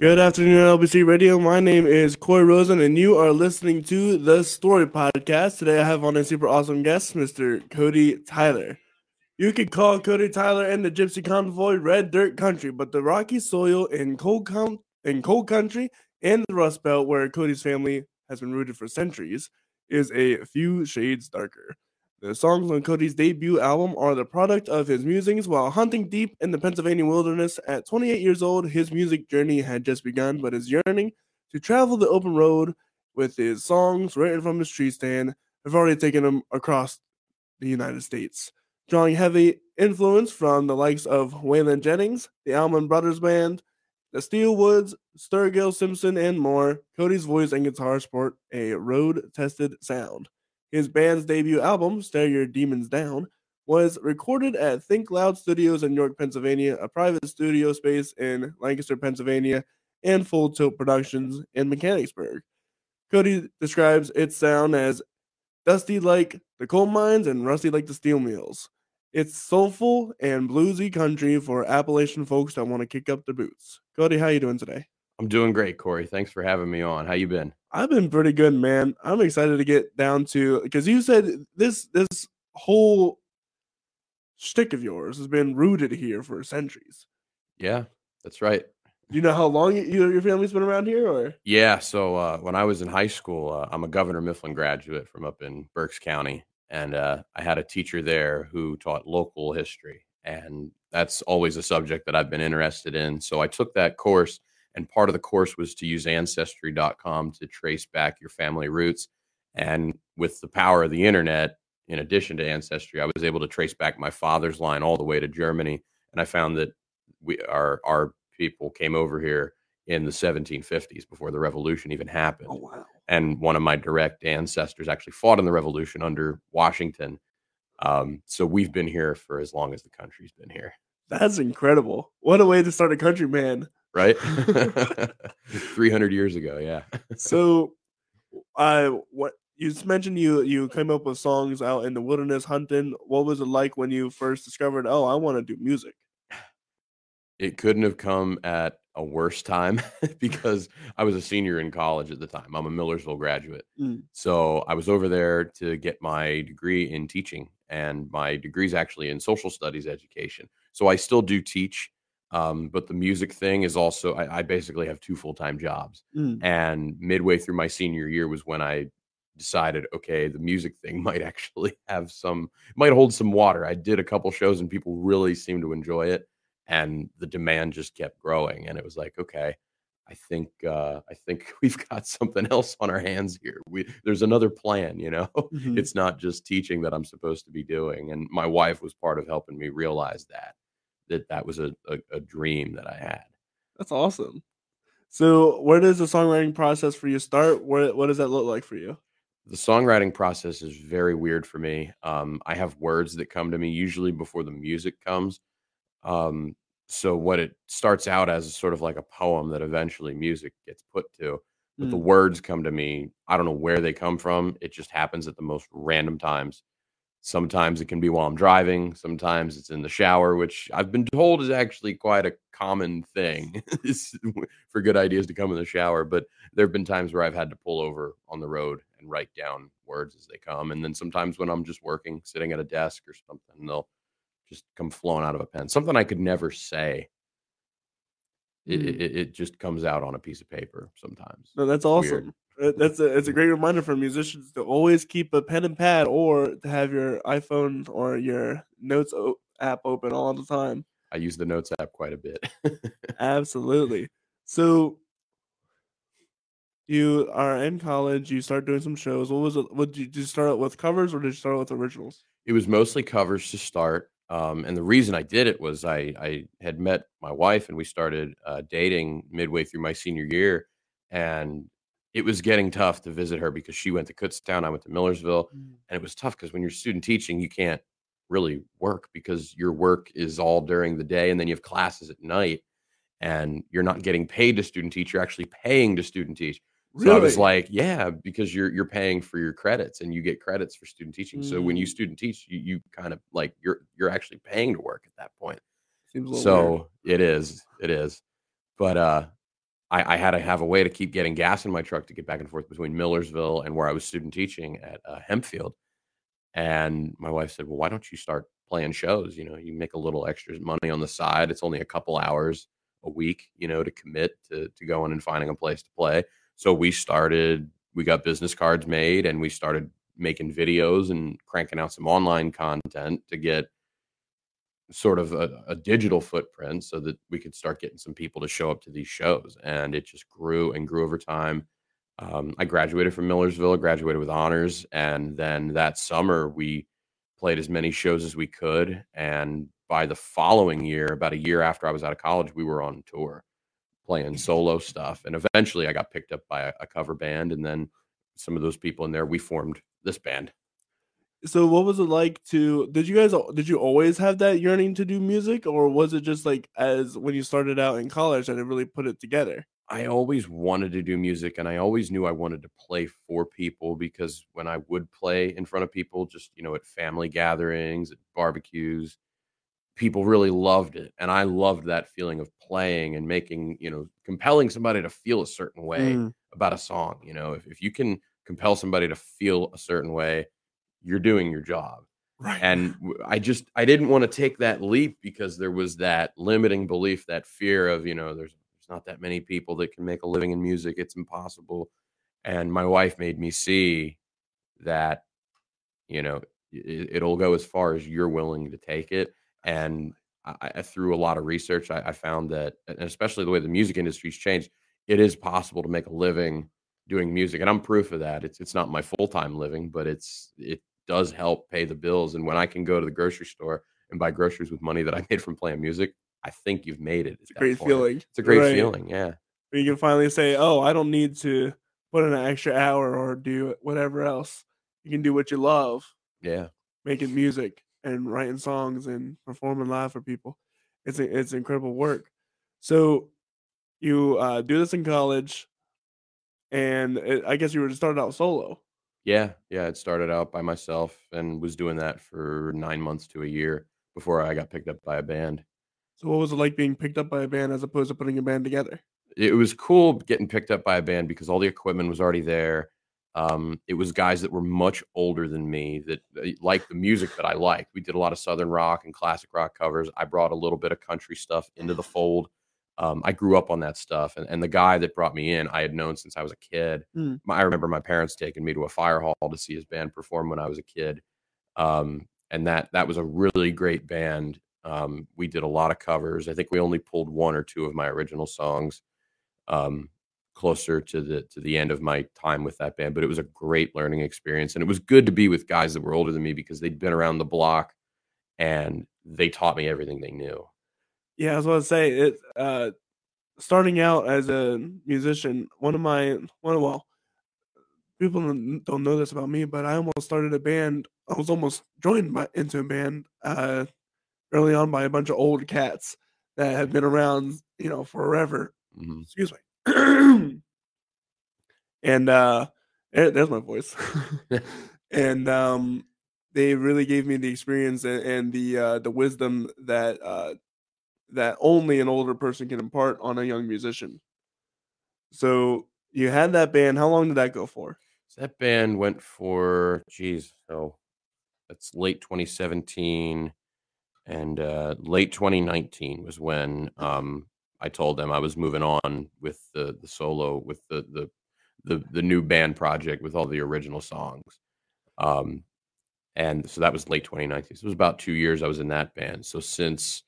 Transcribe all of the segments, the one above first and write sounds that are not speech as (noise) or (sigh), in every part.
Good afternoon, LBC Radio. My name is Cory Rosen, and you are listening to the Story Podcast. Today, I have on a super awesome guest, Mr. Cody Tyler. You could call Cody Tyler and the Gypsy Convoy Red Dirt Country, but the rocky soil in cold, com- in cold country and the Rust Belt, where Cody's family has been rooted for centuries, is a few shades darker. The songs on Cody's debut album are the product of his musings while hunting deep in the Pennsylvania wilderness. At 28 years old, his music journey had just begun, but his yearning to travel the open road with his songs written from his tree stand have already taken him across the United States. Drawing heavy influence from the likes of Waylon Jennings, the Allman Brothers Band, the Steel Woods, Sturgill Simpson, and more, Cody's voice and guitar sport a road tested sound. His band's debut album, Stare Your Demons Down, was recorded at Think Loud Studios in York, Pennsylvania, a private studio space in Lancaster, Pennsylvania, and Full Tilt Productions in Mechanicsburg. Cody describes its sound as dusty like the coal mines and rusty like the steel mills. It's soulful and bluesy country for Appalachian folks that want to kick up their boots. Cody, how you doing today? I'm doing great, Cory. Thanks for having me on. How you been? I've been pretty good, man. I'm excited to get down to because you said this this whole shtick of yours has been rooted here for centuries. Yeah, that's right. Do you know how long you, your family's been around here, or? Yeah, so uh, when I was in high school, uh, I'm a Governor Mifflin graduate from up in Berks County, and uh, I had a teacher there who taught local history, and that's always a subject that I've been interested in. So I took that course and part of the course was to use ancestry.com to trace back your family roots. And with the power of the internet, in addition to ancestry, I was able to trace back my father's line all the way to Germany. And I found that we our our people came over here in the 1750s before the revolution even happened. Oh, wow. And one of my direct ancestors actually fought in the revolution under Washington. Um, so we've been here for as long as the country's been here. That's incredible. What a way to start a country, man right? (laughs) 300 years ago, yeah. so, I what you mentioned you you came up with songs out in the wilderness hunting. What was it like when you first discovered, oh, I want to do music? It couldn't have come at a worse time (laughs) because I was a senior in college at the time. I'm a Millersville graduate. Mm. So I was over there to get my degree in teaching, and my degree is actually in social studies education. So I still do teach um, but the music thing is also, I, I basically have two full time jobs. Mm. And midway through my senior year was when I decided, okay, the music thing (laughs) might actually have some, might hold some water. I did a couple shows and people really seemed to enjoy it. And the demand just kept growing. And it was like, okay, I think uh, I think (laughs) we've got something else on our hands here. We, there's another plan, you know. (laughs) Mm-hmm. It's not just teaching that I'm supposed to be doing, and my wife was part of helping me realize that that that was a, a, a dream that I had. That's awesome. So, where does the songwriting process for you start? What what does that look like for you? The songwriting process is very weird for me. Um, I have words that come to me usually before the music comes. Um, so what it starts out as is sort of like a poem that eventually music gets put to, but mm. the words come to me. I don't know where they come from. It just happens at the most random times. Sometimes it can be while I'm driving. Sometimes it's in the shower, which I've been told is actually quite a common thing (laughs) for good ideas to come in the shower. But there have been times where I've had to pull over on the road and write down words as they come. And then sometimes when I'm just working, sitting at a desk or something, they'll just come flowing out of a pen. Something I could never say. It, mm. it, it, just comes out on a piece of paper sometimes. No, that's awesome. That's a it's a great reminder for musicians to always keep a pen and pad, or to have your iPhone or your Notes app open all the time. I use the Notes app quite a bit. (laughs) Absolutely. So you are in college. You start doing some shows. What was it? What did you, did you start with covers or did you start with originals? It was mostly covers to start. Um, and the reason I did it was I I had met my wife and we started uh, dating midway through my senior year, and it was getting tough to visit her because she went to Kutztown, I went to Millersville, mm. and it was tough because when you're student teaching, you can't really work because your work is all during the day, and then you have classes at night, and you're not getting paid to student teach; you're actually paying to student teach. Really? So I was like, yeah, because you're you're paying for your credits, and you get credits for student teaching. Mm. So when you mm. student teach, you you kind of like you're you're actually paying to work at that point. so weird. it is, it is, but uh, I, I, had to have a way to keep getting gas in my truck to get back and forth between Millersville and where I was student teaching at uh, Hempfield. And my wife said, "Well, why don't you start playing shows? You know, you make a little extra money on the side. It's only a couple hours a week, you know, to commit to to going and finding a place to play." So we started. We got business cards made, and we started making videos and cranking out some online content to get sort of a, a, digital footprint so that we could start getting some people to show up to these shows. And it just grew and grew over time. Um, I graduated from Millersville, graduated with honors. And then that summer, we played as many shows as we could. And by the following year, about a year after I was out of college, we were on tour playing solo stuff. And eventually I got picked up by a, a cover band. And then some of those people in there, we formed this band. So what was it like to did you guys did you always have that yearning to do music or was it just like as when you started out in college and it really put it together? I always wanted to do music and I always knew I wanted to play for people because when I would play in front of people just you know at family gatherings, at barbecues, people really loved it and I loved that feeling of playing and making, you know, compelling somebody to feel a certain way mm. about a song, you know, if if you can compel somebody to feel a certain way you're doing your job. Right. And I just I didn't want to take that leap because there was that limiting belief, that fear of, you know, there's there's not that many people that can make a living in music. It's impossible. And my wife made me see that, you know, it, will go as far as you're willing to take it. And I, I through a lot of research, I, I found that, and especially the way the music industry's changed, it is possible to make a living doing music and i'm proof of that it's it's not my full-time living but it's it does help pay the bills. And when I can go to the grocery store and buy groceries with money that I (laughs) made from playing music, I think you've made it. It's a great point. feeling. It's a great right. feeling. Yeah. You can finally say, "Oh, I don't need to put in an extra hour or do whatever else. You can do what you love." Yeah. Making music and writing songs and performing live for people. It's a, it's incredible work. So you uh, do this in college, and it, I guess you were just started out solo. Yeah, yeah, it started out by myself and was doing that for 9 months to a year before I got picked up by a band. So what was it like being picked up by a band as opposed to putting a band together? It was cool getting picked up by a band because all the equipment was already there. Um, it was guys that were much older than me that liked the music that I liked. We did a lot of southern rock and classic rock covers. I brought a little bit of country stuff into the fold um, I grew up on that stuff, and, and the guy that brought me in, I had known since I was a kid. Mm. I remember my parents taking me to a fire hall to see his band perform when I was a kid, um, and that that was a really great band. Um, we did a lot of covers. I think we only pulled one or two of my original songs um, closer to the to the end of my time with that band, but it was a great learning experience, and it was good to be with guys that were older than me because they'd been around the block and they taught me everything they knew. Yeah, I was going to say it. Uh, starting out as a musician, one of my one of well, people don't know this about me, but I almost started a band. I was almost joined by, into a band uh, early on by a bunch of old cats that had been around, you know, forever. Mm-hmm. Excuse me. (clears throat) and uh, there's my voice. (laughs) and um, they really gave me the experience and, and the uh, the wisdom that uh, that only an older person can impart on a young musician. So you had that band. How long did that go for? That band went for, geez, so that's late 2017 and uh, late 2019 was when um, I told them I was moving on with the the solo with the the the, the new band project with all the original songs. Um, and so that was late 2019. So it was about two years I was in that band. So since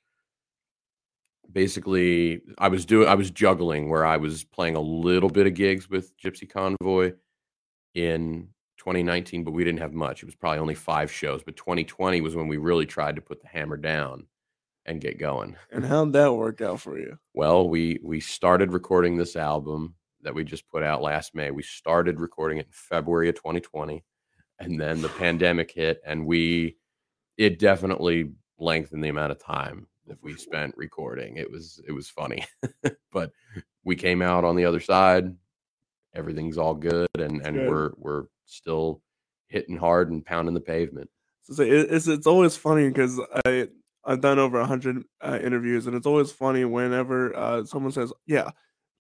basically I was doing I was juggling where I was playing a little bit of gigs with Gypsy Convoy in 2019, but we didn't have much. It was probably only five shows. But 2020 was when we really tried to put the hammer down and get going. And how'd that work out for you? Well, we we started recording this album that we just put out last May. We started recording it in February of 2020, and then the (sighs) pandemic hit, and we it definitely lengthened the amount of time that we spent recording. It was it was funny, (laughs) but we came out on the other side. Everything's all good, and and good. we're we're still hitting hard and pounding the pavement. So it's it's always funny because I I've done over a hundred uh, interviews, and it's always funny whenever uh, someone says, "Yeah,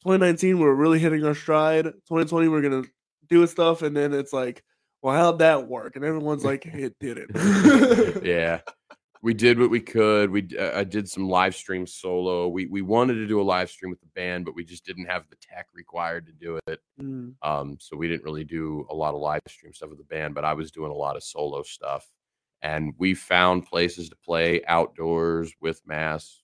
2019 we're really hitting our stride. 2020 we're gonna do stuff, and then it's like, well, how'd that work? And everyone's like, it didn't. (laughs) yeah, (laughs) we did what we could. We uh, I did some live stream solo. We we wanted to do a live stream with the band, but we just didn't have the tech required to do it. Mm. Um, so we didn't really do a lot of live stream stuff with the band. But I was doing a lot of solo stuff, and we found places to play outdoors with masks,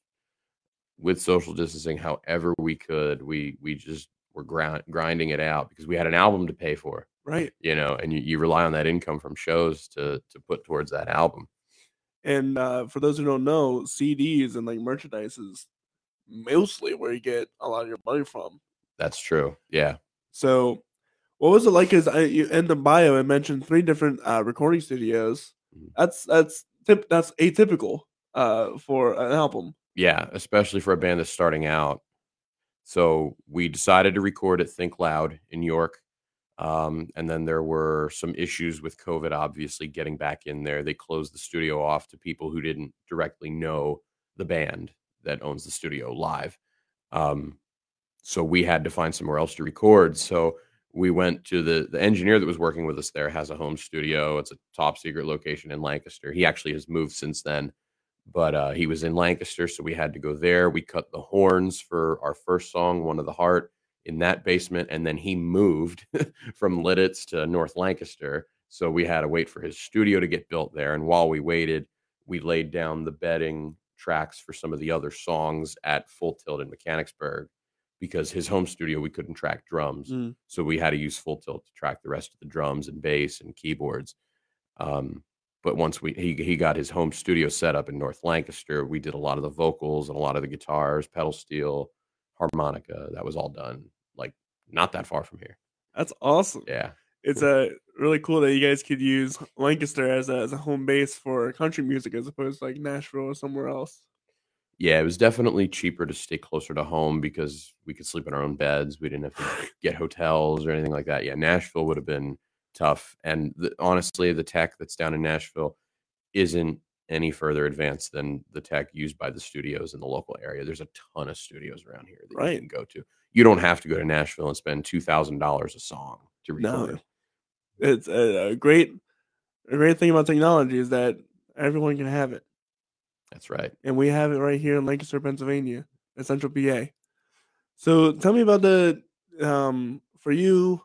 with social distancing, however we could. We we just were grind, grinding it out because we had an album to pay for, right? You know, and you, you rely on that income from shows to to put towards that album. And uh, for those who don't know, CDs and like merchandise is mostly where you get a lot of your money from. That's true. Yeah. So, what was it like? Is I, you, in the bio, I mentioned three different uh, recording studios. Mm-hmm. That's that's tip, that's atypical uh, for an album. Yeah, especially for a band that's starting out. So we decided to record at Think Loud in York. Um, and then there were some issues with COVID, obviously, getting back in there. They closed the studio off to people who didn't directly know the band that owns the studio live. Um, so we had to find somewhere else to record. So we went to the the engineer that was working with us there has a home studio. It's a top secret location in Lancaster. He actually has moved since then, but uh, he was in Lancaster, so we had to go there. We cut the horns for our first song, "One of the Heart." In that basement, and then he moved (laughs) from Lititz to North Lancaster. So we had to wait for his studio to get built there. And while we waited, we laid down the bedding tracks for some of the other songs at Full Tilt in Mechanicsburg because his home studio we couldn't track drums, mm. so we had to use Full Tilt to track the rest of the drums and bass and keyboards. Um, but once we he he got his home studio set up in North Lancaster, we did a lot of the vocals and a lot of the guitars, pedal steel, harmonica. That was all done not that far from here. That's awesome. Yeah. It's a uh, really cool that you guys could use Lancaster as a, as a home base for country music as opposed to like Nashville or somewhere else. Yeah, it was definitely cheaper to stay closer to home because we could sleep in our own beds. We didn't have to (laughs) get hotels or anything like that. Yeah, Nashville would have been tough. And the, honestly, the tech that's down in Nashville isn't any further advanced than the tech used by the studios in the local area. There's a ton of studios around here that right. you can go to. You don't have to go to Nashville and spend two thousand dollars a song to record. No. It's a, a, great, a great thing about technology is that everyone can have it. That's right, and we have it right here in Lancaster, Pennsylvania, in Central PA. So tell me about the um for you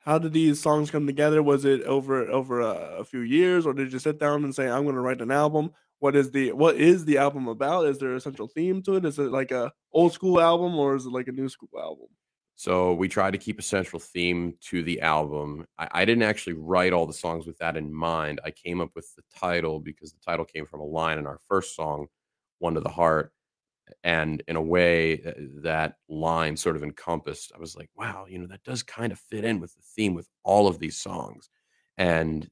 how did these songs come together? Was it over over a, a few years, or did you sit down and say, "I'm going to write an album"? What is the what is the album about? Is there a central theme to it? Is it like a old school album, or is it like a new school album? So we tried to keep a central theme to the album. I, I, didn't actually write all the songs with that in mind. I came up with the title because the title came from a line in our first song, "One to the Heart," and in a way uh, that line sort of encompassed i was like wow you know that does kind of fit in with the theme with all of these songs and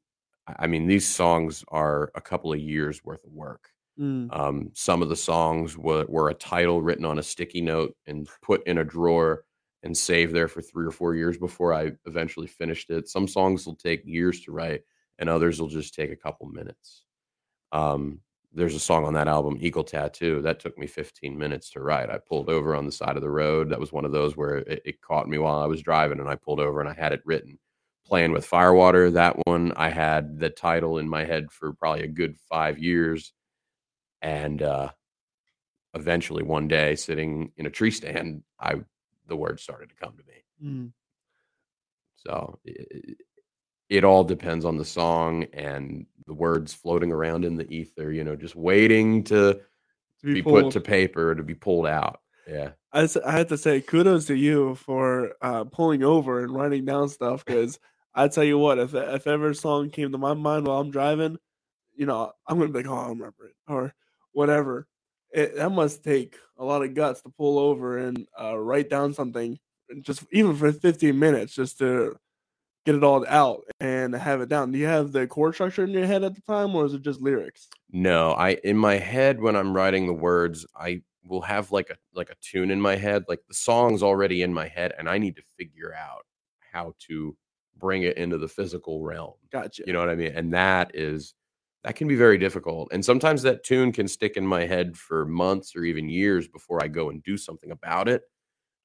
i mean these songs are a couple of years worth of work mm. um, some of the songs were, were a title written on a sticky note and put in a drawer and saved there for three or four years before i eventually finished it some songs will take years to write and others will just take a couple minutes um, there's a song on that album, Eagle Tattoo, that took me 15 minutes to write. I pulled over on the side of the road. That was one of those where it, it, caught me while I was driving and I pulled over and I had it written. Playing with Firewater, that one, I had the title in my head for probably a good five years. And uh, eventually one day sitting in a tree stand, I the words started to come to me. Mm. So it, it all depends on the song and the words floating around in the ether, you know, just waiting to, to be, be put to paper to be pulled out. Yeah. I, I had to say kudos to you for uh, pulling over and writing down stuff because I tell you what, if if ever a song came to my mind while I'm driving, you know, I'm gonna be like, oh, I remember it or whatever. It, that must take a lot of guts to pull over and uh, write down something, just even for 15 minutes, just to get it all out and have it down. Do you have the chord structure in your head at the time, or is it just lyrics? No, I in my head when I'm writing the words, I will have like a like a tune in my head, like the song's already in my head, and I need to figure out how to bring it into the physical realm. Gotcha. You know what I mean? And that is that can be very difficult. And sometimes that tune can stick in my head for months or even years before I go and do something about it.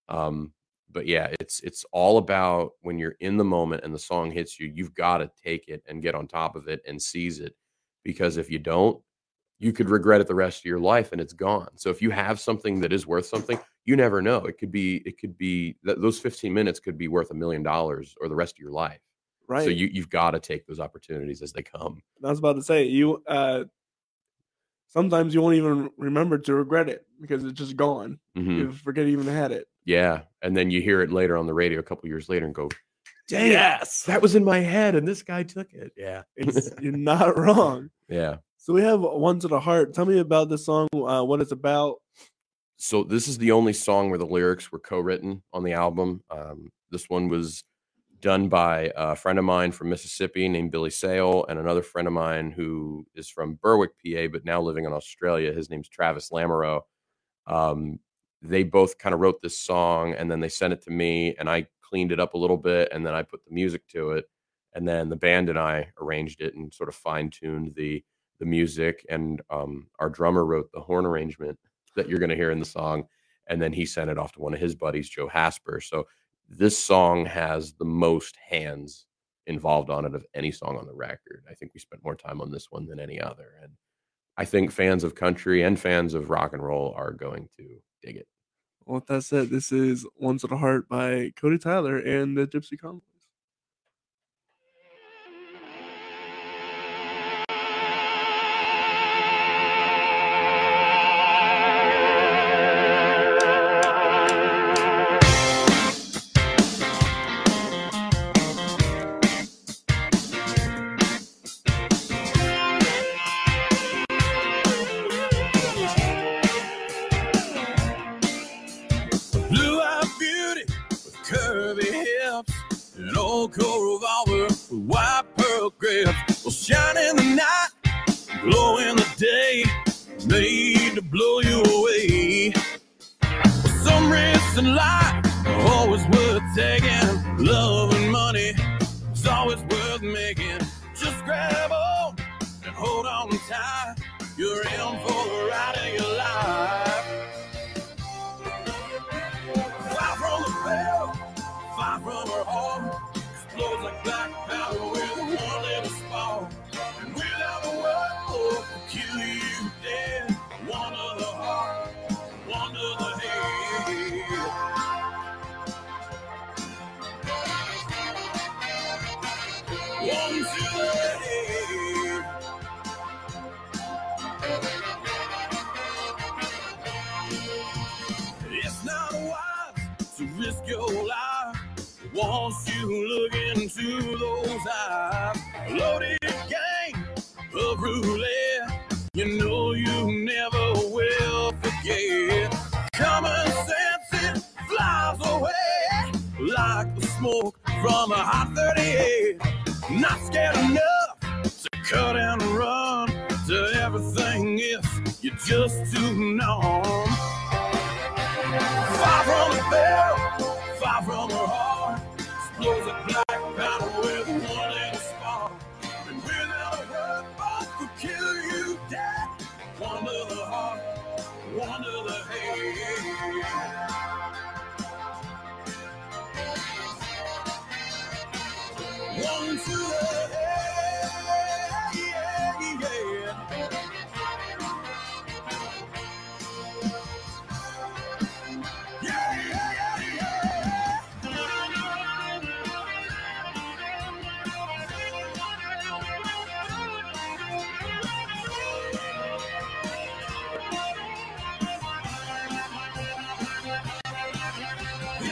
Um, but yeah, it's it's all about when you're in the moment and the song hits you, you've got to take it and get on top of it and seize it. Because if you don't, you could regret it the rest of your life and it's gone. So if you have something that is worth something, you never know. It could be, it could be that those 15 minutes could be worth a million dollars or the rest of your life. Right. So you, you've got to take those opportunities as they come. I was about to say, you, uh, sometimes you won't even remember to regret it because it's just gone. Mhm. You forget you even had it. Yeah. And then you hear it later on the radio a couple years later and go, dang, Yes. that was in my head and this guy took it. Yeah. It's, (laughs) you're not wrong. yeah. So we have one to the heart. Tell me about this song, uh, what it's about. so this is the only song where the lyrics were co-written on the album. Um, this one was done by a friend of mine from Mississippi named Billy Sale and another friend of mine who is from Berwick, PA, but now living in Australia. His name's Travis Lamoureux. Um, they both kind of wrote this song and then they sent it to me and I cleaned it up a little bit and then I put the music to it. And then the band and I arranged it and sort of fine-tuned the the music and um, our drummer wrote the horn arrangement that you're going to hear in the song and then he sent it off to one of his buddies joe hasper. So this song has the most hands involved on it of any song on the record. I think we spent more time on this one than any other and i think fans of country and fans of rock and roll are going to dig it. Well, with that said, this is One to the Heart by Cody Tyler and the Gypsy Convoys.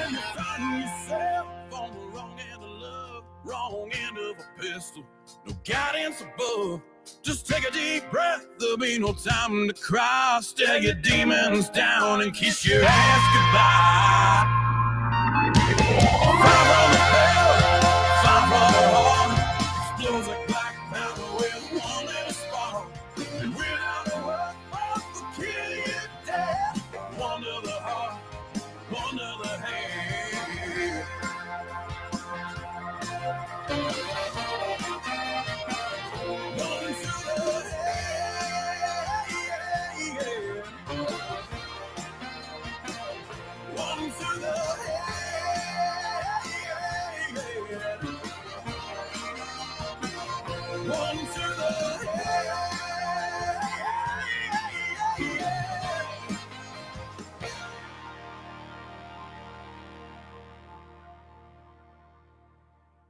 You find yourself on the wrong end of love, wrong end of a pistol, no guidance above. Just take a deep breath, there'll be no time to cry. Stare your demons down and kiss your ass goodbye.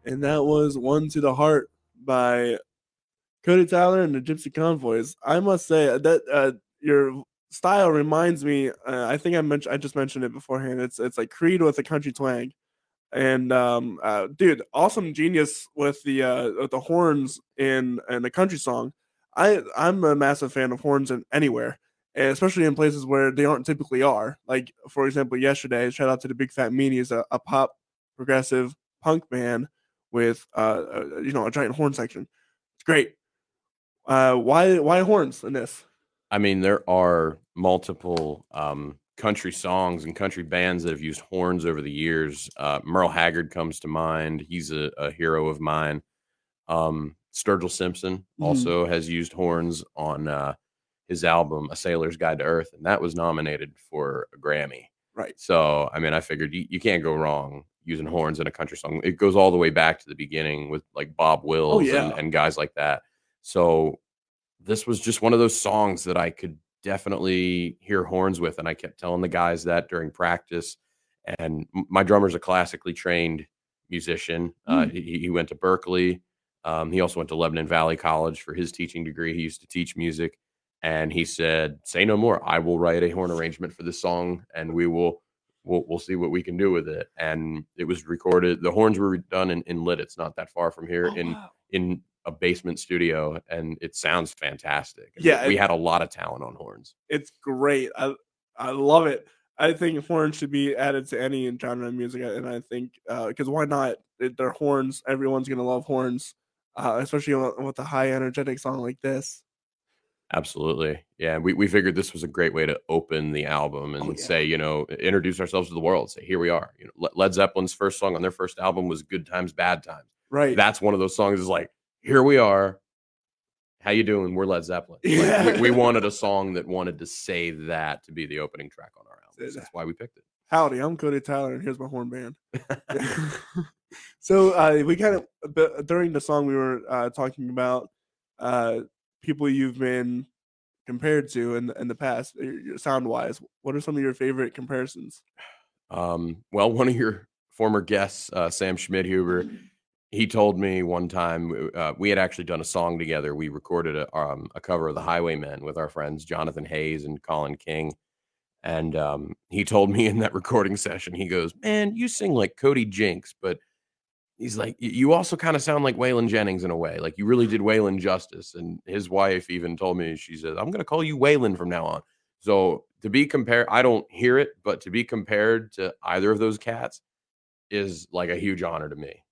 And that was "One to the Heart" by Cody Tyler and the Gypsy Convoys. I must say that uh, your style reminds me. Uh, I think I mentioned I just mentioned it beforehand. It's it's like Creed with a country twang, and um, uh, dude, awesome genius with the uh, with the horns in in the country song. I I'm a massive fan of horns in anywhere, and especially in places where they aren't typically are. Like for example, yesterday, shout out to the Big Fat Meanies, a, a pop progressive punk band with uh, a, you know a giant horn section. It's great. Uh, why why horns in this? I mean, there are multiple um, country songs and country bands that have used horns over the years. Uh, Merle Haggard comes to mind. He's a, a hero of mine. Um, Sturgill Simpson Mm-hmm. also has used horns on uh, his album "A Sailor's Guide to Earth," and that was nominated for a Grammy. Right. So, I mean, I figured you, you can't go wrong using horns in a country song. It goes all the way back to the beginning with like Bob Wills Oh, yeah. and, and guys like that. So, this was just one of those songs that I could definitely hear horns with. And I kept telling the guys that during practice. And my drummer's a classically trained musician. Uh, he, he went to Berkeley. Um, he also went to Lebanon Valley College for his teaching degree. He used to teach music. And he said, "Say no more. I will write a horn arrangement for this song, and we will we'll, we'll see what we can do with it." And it was recorded. The horns were done in, in Lit. It's not that far from here. Oh, in wow. in a basement studio, and it sounds fantastic. Yeah, we it- had a lot of talent on horns. it's great. I I love it. I think horns should be added to any genre of music, and I think because why not? They're horns. Everyone's gonna love horns, uh, especially with a high energetic song like this. Absolutely. Yeah. We, we figured this was a great way to open the album and Oh, yeah. say, you know, introduce ourselves to the world. Say, here we are. You know, Led Zeppelin's first song on their first album was Good Times, Bad Times. Right. That's one of those songs is like, here we are. How you doing? We're Led Zeppelin. (laughs) Like, Yeah. we, we wanted a song that wanted to say that to be the opening track on our album. That's. Why we picked it. Howdy, I'm Cody Tyler, and here's my horn band. (laughs) (laughs) so uh, we kind of but during the song we were uh, talking about uh, people you've been compared to in in the past, sound wise. What are some of your favorite comparisons? Um, well, (laughs) one of your former guests, uh, Sam Schmidhuber, he told me one time uh, we had actually done a song together. We recorded a, um, a cover of the Highwaymen with our friends Jonathan Hayes and Colin King. And um, he told me in that (laughs) recording session, he goes, "Man, you sing like Cody Jinks, but he's like, you also kind of sound like Waylon Jennings in a way. Like you really did Waylon justice." And his wife even told me, she says, "I'm going to call you Waylon from now on." So to be compared, I don't hear it, but to be compared to either of those cats is like a huge honor to me.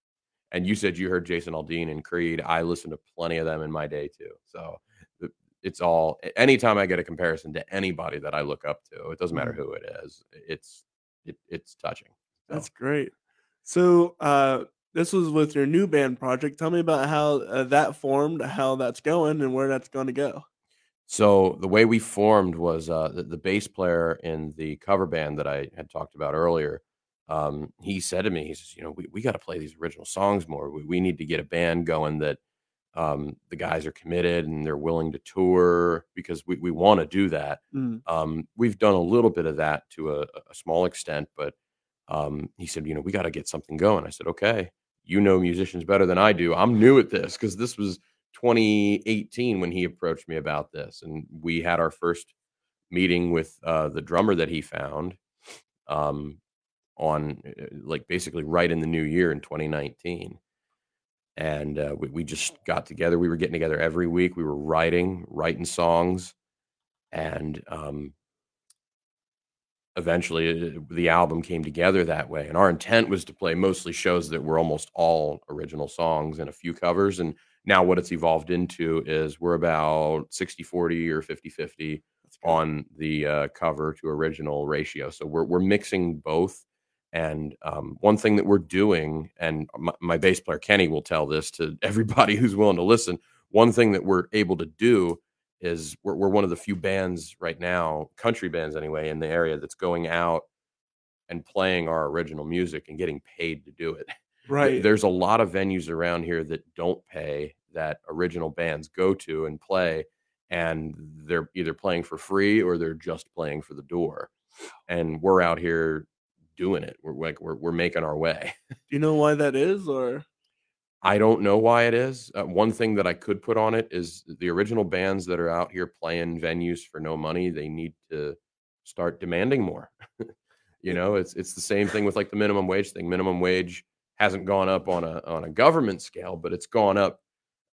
And you said you heard Jason Aldean and Creed. I listened to plenty of them in my day too. So it's all anytime I get a comparison to anybody that I look up to, it doesn't matter who it is. It's it, it's touching. So, That's great. So uh, this was with your new band project. Tell me about how uh, that formed, how that's going, and where that's going to go. So the way we formed was uh, the, the bass player in the cover band that I had talked about earlier. Um, he said to me, he says, you know, we, we got to play these original songs more. We, we need to get a band going that um, the guys are committed and they're willing to tour because we, we want to do that. Mm. Um, we've done a little bit of that to a, a small extent, but um, he said, you know, we got to get something going. I said, okay, you know musicians better than I do. I'm new at this because this was 2018 when he approached me about this, and we had our first meeting with uh, the drummer that he found um, on uh, like basically right in the new year in 2019 and uh, we, we just got together we were getting together every week we were writing writing songs and um, eventually uh, the album came together that way and our intent was to play mostly shows that were almost all original songs and a few covers and now what it's evolved into is we're about 60 40 or 50 50 on the uh, cover to original ratio so we're, we're mixing both and um, one thing that we're doing, and my, my bass player Kenny will tell this to (laughs) everybody who's willing to listen. One thing that we're able to do is we're, we're one of the few bands right now, country bands anyway, in the area that's going out and playing our original music and getting paid to do it. Right. There's a lot of venues around here that don't pay that original bands go to and play, and they're either playing for free or they're just playing for the door. And we're out here doing it. We're like we're we're making our way. Do you know why that is, or I don't know why it is. Uh, one thing that I could put on it is the original bands that are out here playing venues for no money. They need to start demanding more. (laughs) you know, it's it's the same thing with like the minimum wage thing. Minimum wage hasn't gone up on a on a government scale, but it's gone up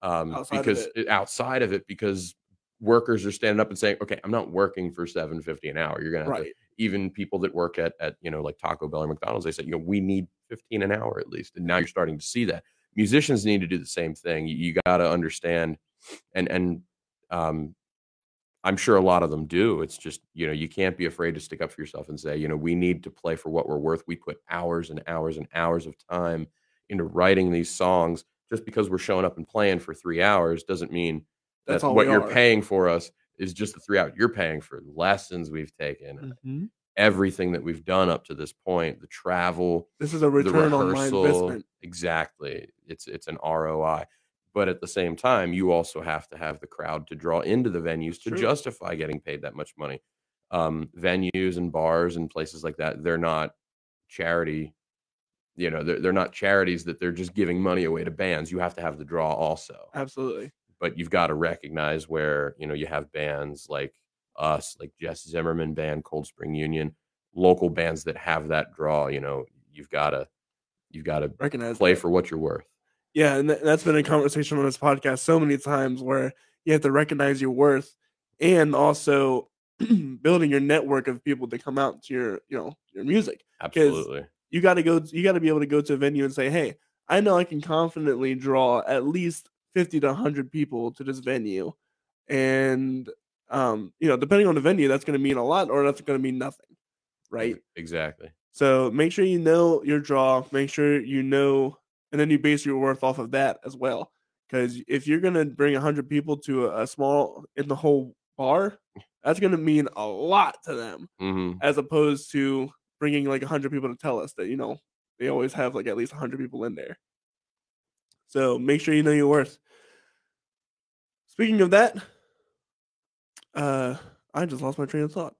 um, Outside of because it. outside of it because workers are standing up and saying, "Okay, I'm not working for 750 an hour. You're going have to even people that work at at you know like Taco Bell or McDonald's, they said, you know, we need 15 an hour at least. And now you're starting to see that. Musicians need to do the same thing. You, you got to understand, and and um, I'm sure a lot of them do. It's just you know you can't be afraid to stick up for yourself and say, you know, we need to play for what we're worth. We put hours and hours and hours of time into writing these songs. Just because we're showing up and playing for three hours doesn't mean That's that all what you're are. paying for us is just the three hours. You're paying for lessons we've taken, Mhm. Everything that we've done up to this point, the travel, This is a return on my investment. Exactly. It's it's an ROI. But at the same time, you also have to have the crowd to draw into the venues to True. justify getting paid that much money. Um, venues and bars and places like that, they're not charity. You know, they're, they're not charities that they're just giving money away to bands. You have to have the draw also Absolutely. but you've got to recognize where you know you have bands like us like jess zimmerman band cold spring union local bands that have that draw you know you've got to you've got to Recognize play that. for what you're worth Yeah, and th- that's been a conversation on this podcast so many times where you have to recognize your worth and also (clears throat) building your network of people to come out to your, you know, your music. absolutely You got to go you got to be able to go to a venue and say, "Hey, I know I can confidently draw at least 50 to 100 people to this venue." And um, you know, depending on the venue, that's going to mean a lot or that's going to mean nothing. Right? Exactly So make sure you know your draw. Make sure you know, and then you base your worth off of that as well. Because if you're gonna bring hundred people to a, a small in the whole bar, that's gonna mean a lot to them, hmm as opposed to bringing like hundred people to tell us that you know they always have like at least hundred people in there. So make sure you know your worth. Speaking of that, uh, I just lost my train of thought.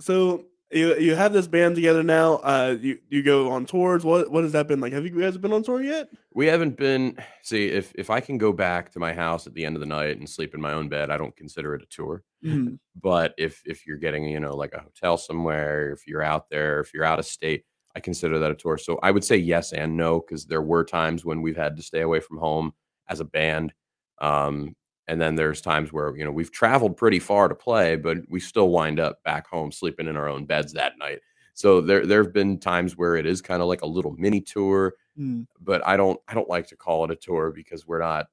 So you you have this band together now. Uh, you you go on tours. What what has that been like? Have you guys been on tour yet? we haven't been see if if i can go back to my house at the end of the night and sleep in my own bed i don't consider it a tour Mhm. but if if you're getting you know like a hotel somewhere if you're out there if you're out of state i consider that a tour so i would say yes and no because there were times when we've had to stay away from home as a band um and then there's times where you know we've traveled pretty far to play but we still wind up back home sleeping in our own beds that night so there there have been times where it is kind of like a little mini tour Mm. but I don't I don't like to call it a tour because we're not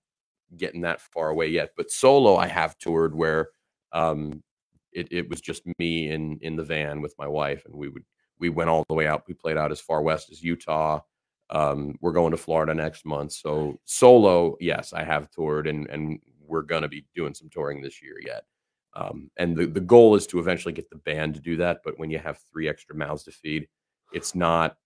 getting that far away yet. But solo, I have toured where um, it it was just me in in the van with my wife, and we would we went all the way out. We played out as far west as Utah. Um, we're going to Florida next month. So solo, yes, I have toured, and and we're gonna be doing some touring this year yet. Um, and the the goal is to eventually get the band to do that. But when you have three extra mouths to feed, it's not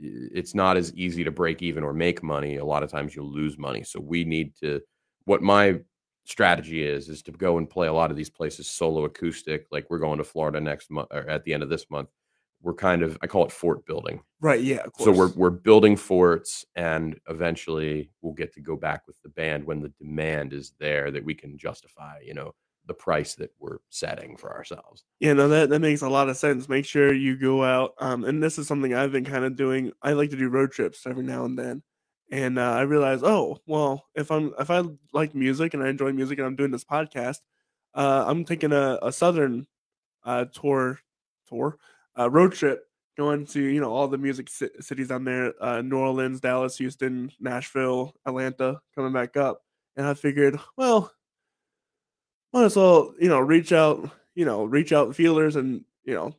it's not as easy to break even or make money. A lot of times you'll lose money. So we need to what my strategy is is to go and play a lot of these places solo acoustic. Like we're going to Florida next month or at the end of this month. We're kind of I call it fort building. Right. Yeah. Of course. So we're we're building forts and eventually we'll get to go back with the band when the demand is there that we can justify, you know, the price that we're setting for ourselves. Yeah, no, that, that makes a lot of sense. Make sure you go out. Um, and this is something I've been kind of doing. I like to do road trips every now and then. And uh, I realize, oh, well, if I'm if I like music and I enjoy music and I'm doing this podcast, uh, I'm taking a, a southern uh, tour tour uh, road trip going to you know all the music ci- cities down there, uh, New Orleans, Dallas, Houston, Nashville, Atlanta, coming back up. And I figured, well, might as well you know reach out you know reach out feelers and you know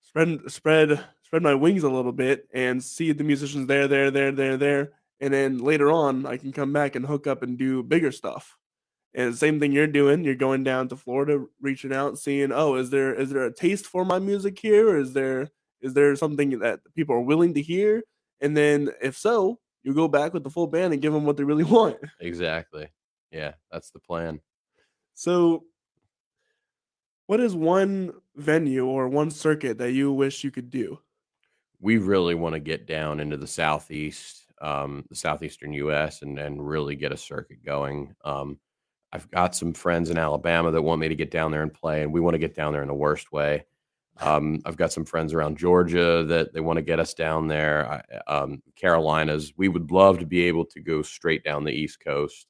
spread spread spread my wings a little bit and see the musicians there there there there there and then later on i can come back and hook up and do bigger stuff and the same thing you're doing you're going down to florida reaching out seeing oh is there is there a taste for my music here or is there is there something that people are willing to hear and then if so you go back with the full band and give them what they really (laughs) want Exactly. Yeah, that's the plan. So, what is one venue or one circuit that you wish you could do? we really want to get down into the southeast um, the southeastern U.S. and and really get a circuit going. Um, I've got some friends in Alabama that want me to get down there and play, and we want to get down there in the worst way. Um, I've got some friends around Georgia that they want to get us down there. I, um, Carolinas, we would love to be able to go straight down the East Coast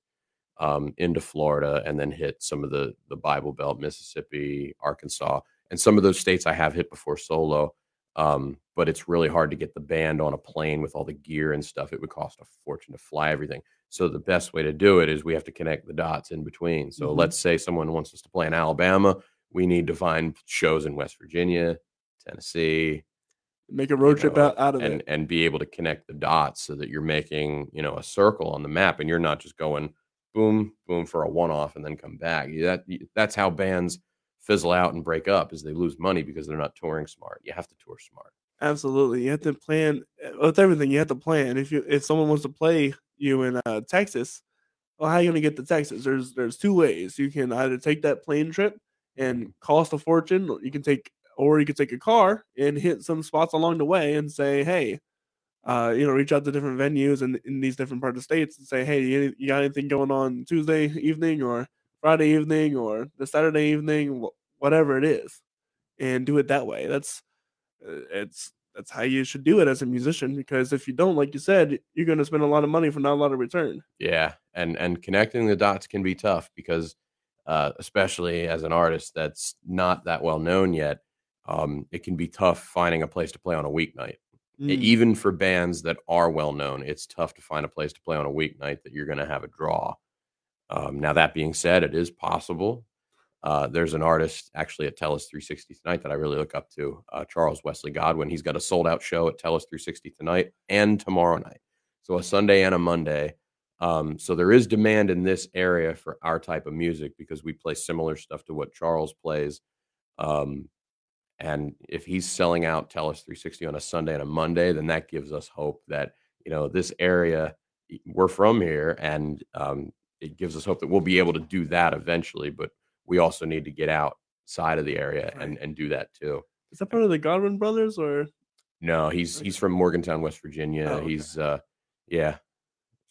um, into Florida and then hit some of the the Bible Belt, Mississippi, Arkansas, and some of those states I have hit before solo. Um, but it's really hard to get the band on a plane with all the gear and stuff. It would cost a fortune to fly everything. So the best way to do it is we have to connect the dots in between. So mm-hmm. let's say someone wants us to play in Alabama we need to find shows in West Virginia, Tennessee, make a road trip know, out, out of and, it and be able to connect the dots so that you're making, you know, a circle on the map and you're not just going boom, boom for a one off and then come back. That that's how bands fizzle out and break up is they lose money because they're not touring smart. You have to tour smart. Absolutely. You have to plan eh, with everything. You have to plan. If you if someone wants to play you in uh, Texas, well, how are you going to get to Texas? There's there's two ways. You can either take that plane trip and cost a fortune. You can take, or you can take a car and hit some spots along the way and say, hey, uh, you know, reach out to different venues and in, in these different parts of states and say, hey, you, got anything going on Tuesday evening or Friday evening or the Saturday evening, whatever it is, and do it that way. That's uh, it's that's how you should do it as a musician because if you don't, like you said, you're going to spend a lot of money for not a lot of return. Yeah, and and connecting the dots can be tough because uh, especially as an artist that's not that well known yet, um, it can be tough finding a place to play on a weeknight. Mm. Even for bands that are well known, it's tough to find a place to play on a weeknight that you're going to have a draw. Um, now, that being said, it is possible. Uh, there's an artist actually at Tellus 360 tonight that I really look up to, uh, Charles Wesley Godwin. He's got a sold out show at Tellus 360 tonight and tomorrow night. So a Sunday and a Monday. Um, so there is demand in this area for our type of music because we play similar stuff to what Charles plays. Um, and if he's selling out Tellus 360 on a Sunday and a Monday, then that gives us hope that you know this area we're from here, and um, it gives us hope that we'll be able to do that eventually. But we also need to get outside of the area right. and and do that too. Is that part of the Godwin brothers or? No, he's he's from Morgantown, West Virginia. Oh, okay. He's uh, yeah,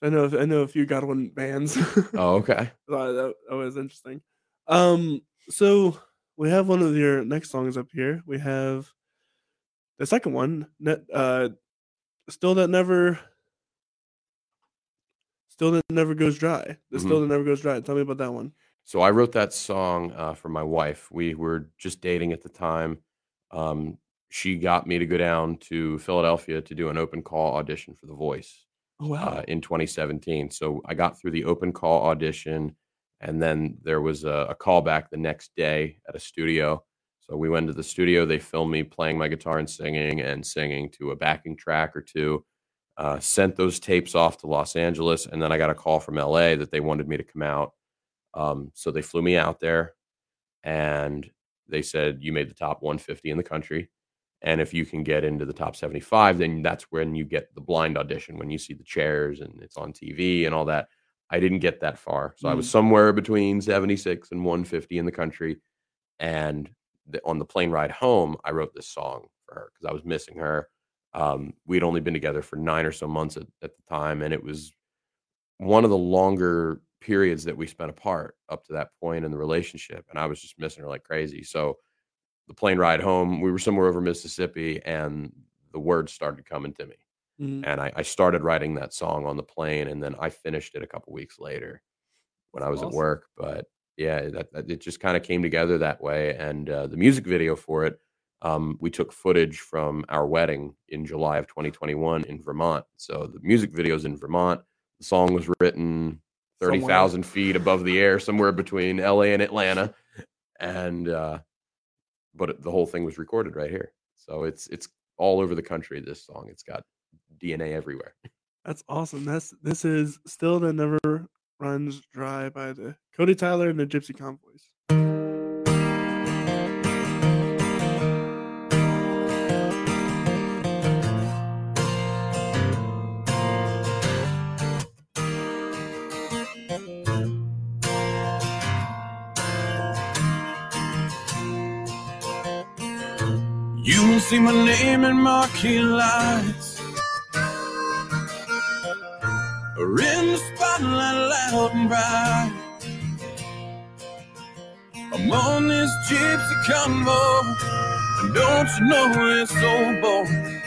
I know I know a few Godwin bands. (laughs) oh, okay. that, that was interesting. Um, so we have one of your next songs up here. We have the second one, net, uh, still that never, still that never goes dry. The mm-hmm. still that never goes dry. Tell me about that one. So I wrote that song uh, for my wife. We were just dating at the time. Um, she got me to go down to Philadelphia to do an open call audition for The Voice. Oh, wow. uh, in 2017. So I got through the open call audition, and then there was a, a callback the next day at a studio. So we went to the studio. They filmed me playing my guitar and singing, and singing to a backing track or two. Uh, sent those tapes off to Los Angeles, and then I got a call from LA that they wanted me to come out. Um, so they flew me out there, and they said you made the top 150 in the country. And if you can get into the top 75, then that's when you get the blind audition, when you see the chairs and it's on TV and all that. I didn't get that far. So mm. I was mm. somewhere between 76 and 150 in the country. And the, on the plane ride home, I wrote this song for her because I was missing her. Um, we'd only been together for nine or so months at, at the time. And it was one of the longer periods that we spent apart up to that point in the relationship. And I was just missing her like crazy. So the plane ride home, we were somewhere over Mississippi, and the words started coming to me. Mm-hmm. And I, I, started writing that song on the plane, and then I finished it a couple weeks later when I was awesome. at work. But yeah, that, that it just kind of came together that way. And uh, the music video for it, um, we took footage from our wedding in July of 2021 in Vermont. So the music video's in Vermont. The song was written 30,000 feet above the air, somewhere between LA and Atlanta. And uh, but the whole thing was recorded right here. So it's it's all over the country. This song, it's got DNA everywhere. That's awesome. That's this is still that never runs dry by the Cody Tyler and the Gypsy Convoys. See my name in marquee lights are in the spotlight loud and bright. I'm on this gypsy convoy, and don't you know it's so boring?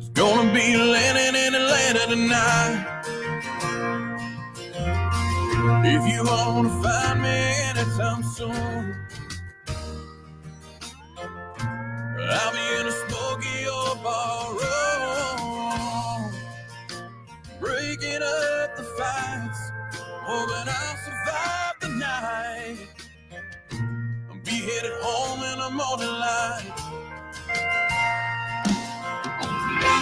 It's gonna be landing in Atlanta tonight. If you wanna find me anytime soon, I'll be in a smoky old bar room, breaking up the fights, hoping I'll survive the night. I'll be headed home in the morning light.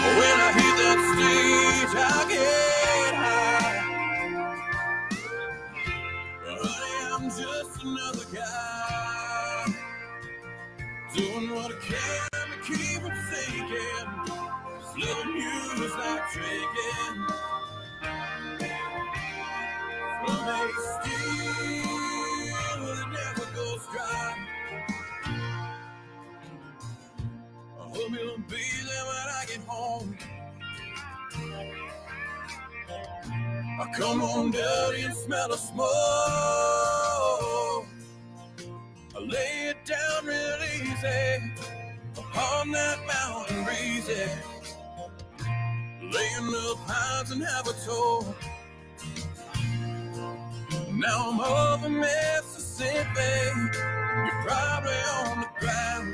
When I hit that stage, I get high. Honey, I'm just another guy doing what I can to keep from. Just loving you is like drinking from a steel that never goes dry. I hope you'll be there when I get home. I come home dirty and smell of smoke. Easy upon that mountain breezy. Lay in the pines and have a tour. Now I'm over Mississippi. You're probably on the ground.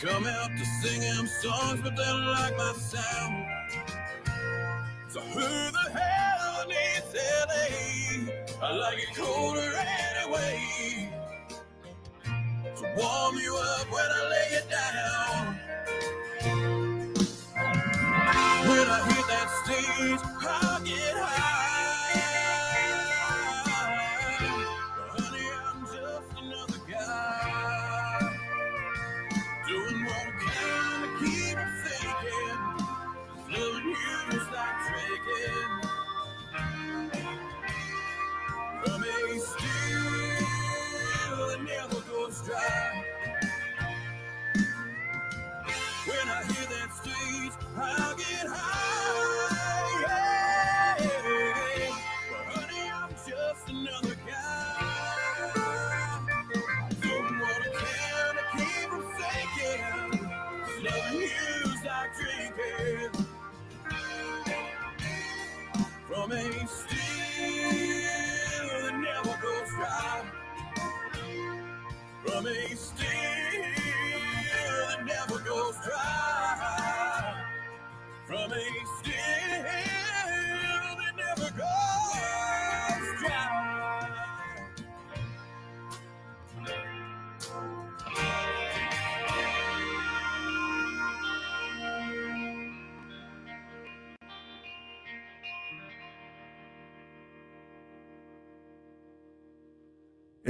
Come out to sing them songs, but they don't like my sound. So who the hell needs LA? I like it colder anyway. To warm you up when I lay you down. When I hit that stage, I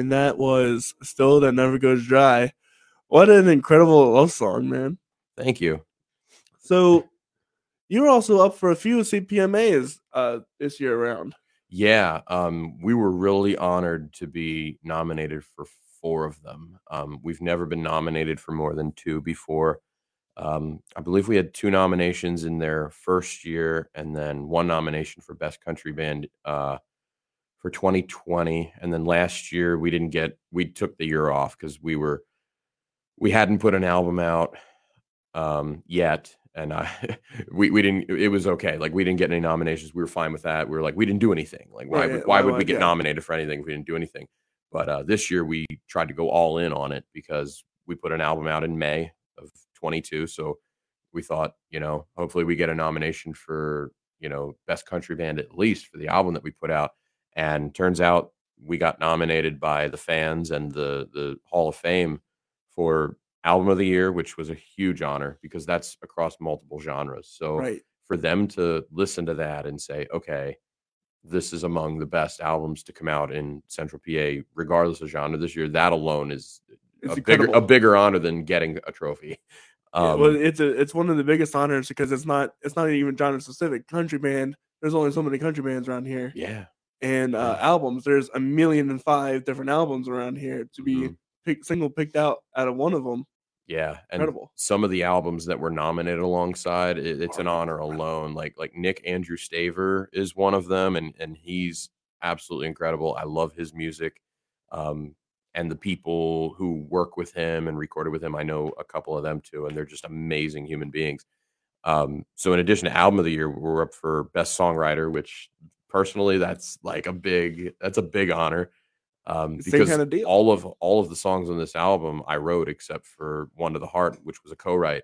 And that was Still That Never Goes Dry. What an incredible love song, man. Thank you. So you were also up for a few CPMAs uh, this year around. Yeah, um, we were really honored to be nominated for four of them. Um, we've never been nominated for more than two before. Um, I believe we had two nominations in their first year, and then one nomination for Best Country Band uh, for 2020. And then last year we didn't get. We took the year off because we were we hadn't put an album out um, yet, and I (laughs) we we didn't. It was okay. Like we didn't get any nominations. We were fine with that. We were like, we didn't do anything. Like why Right, would yeah, why would- we get yeah. nominated for anything if we didn't do anything? But uh, this year we tried to go all in on it because we put an album out in May of 22. So we thought, you know, hopefully we get a nomination for you know best country band at least for the album that we put out. And turns out we got nominated by the fans and the the Hall of Fame for album of the year, which was a huge honor because that's across multiple genres. So Right. for them to listen to that and say, okay, this is among the best albums to come out in Central PA, regardless of genre this year, that alone is It's a bigger a bigger honor than getting a trophy. Yeah, Um, well, it's a it's one of the biggest honors because it's not it's not even genre specific. Country band, there's only so many country bands around here, yeah, and uh, albums, there's a million and five different albums around here to be Mhm. pick, single picked out out of one of them. Yeah, and Incredible. some of the albums that were nominated alongside, it, it's an honor alone. Like like Nick Andrew Staver is one of them, and and he's absolutely incredible. I love his music, um, and the people who work with him and recorded with him. I know a couple of them too, and they're just amazing human beings. Um, so in addition to album of the year, we're up for best songwriter, which personally that's like a big that's a big honor. Um, because kind of all of all of the songs on this album I wrote except for One to the Heart, which was a co-write.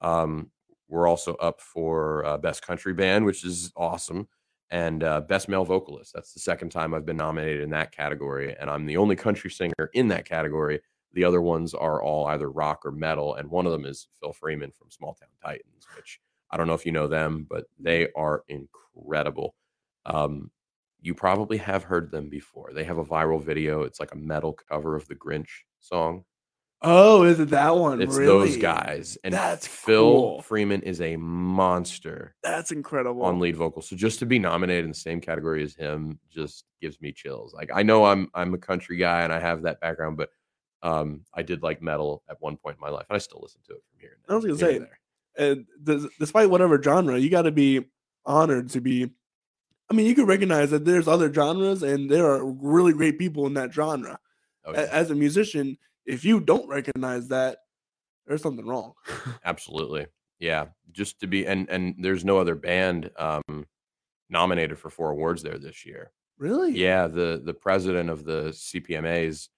Um, we're also up for uh, best country band, which is awesome, and uh, best male vocalist. That's the second time I've been nominated in that category, and I'm the only country singer in that category. The other ones are all either rock or metal, and one of them is Phil Freeman from Small Town Titans, which I don't know if you know them, but they are incredible. Um, you probably have heard them before. They have a viral video. It's like a metal cover of the Grinch song. Oh, is it that one? It's really? those guys. And That's Phil cool. Freeman is a monster That's incredible. on lead vocal. So just to be nominated in the same category as him just gives me chills. Like I know I'm I'm a country guy and I have that background, but um I did like metal at one point in my life and I still listen to it from here. and I was gonna say, and there. and des- despite whatever genre, you got to be honored to be. I mean, you can recognize that there's other genres, and there are really great people in that genre. Oh, yeah, As a musician, if you don't recognize that, there's something wrong. (laughs) absolutely. Yeah. Just to be and and there's no other band um nominated for four awards there this year. really? Yeah, the the president of the CPMAs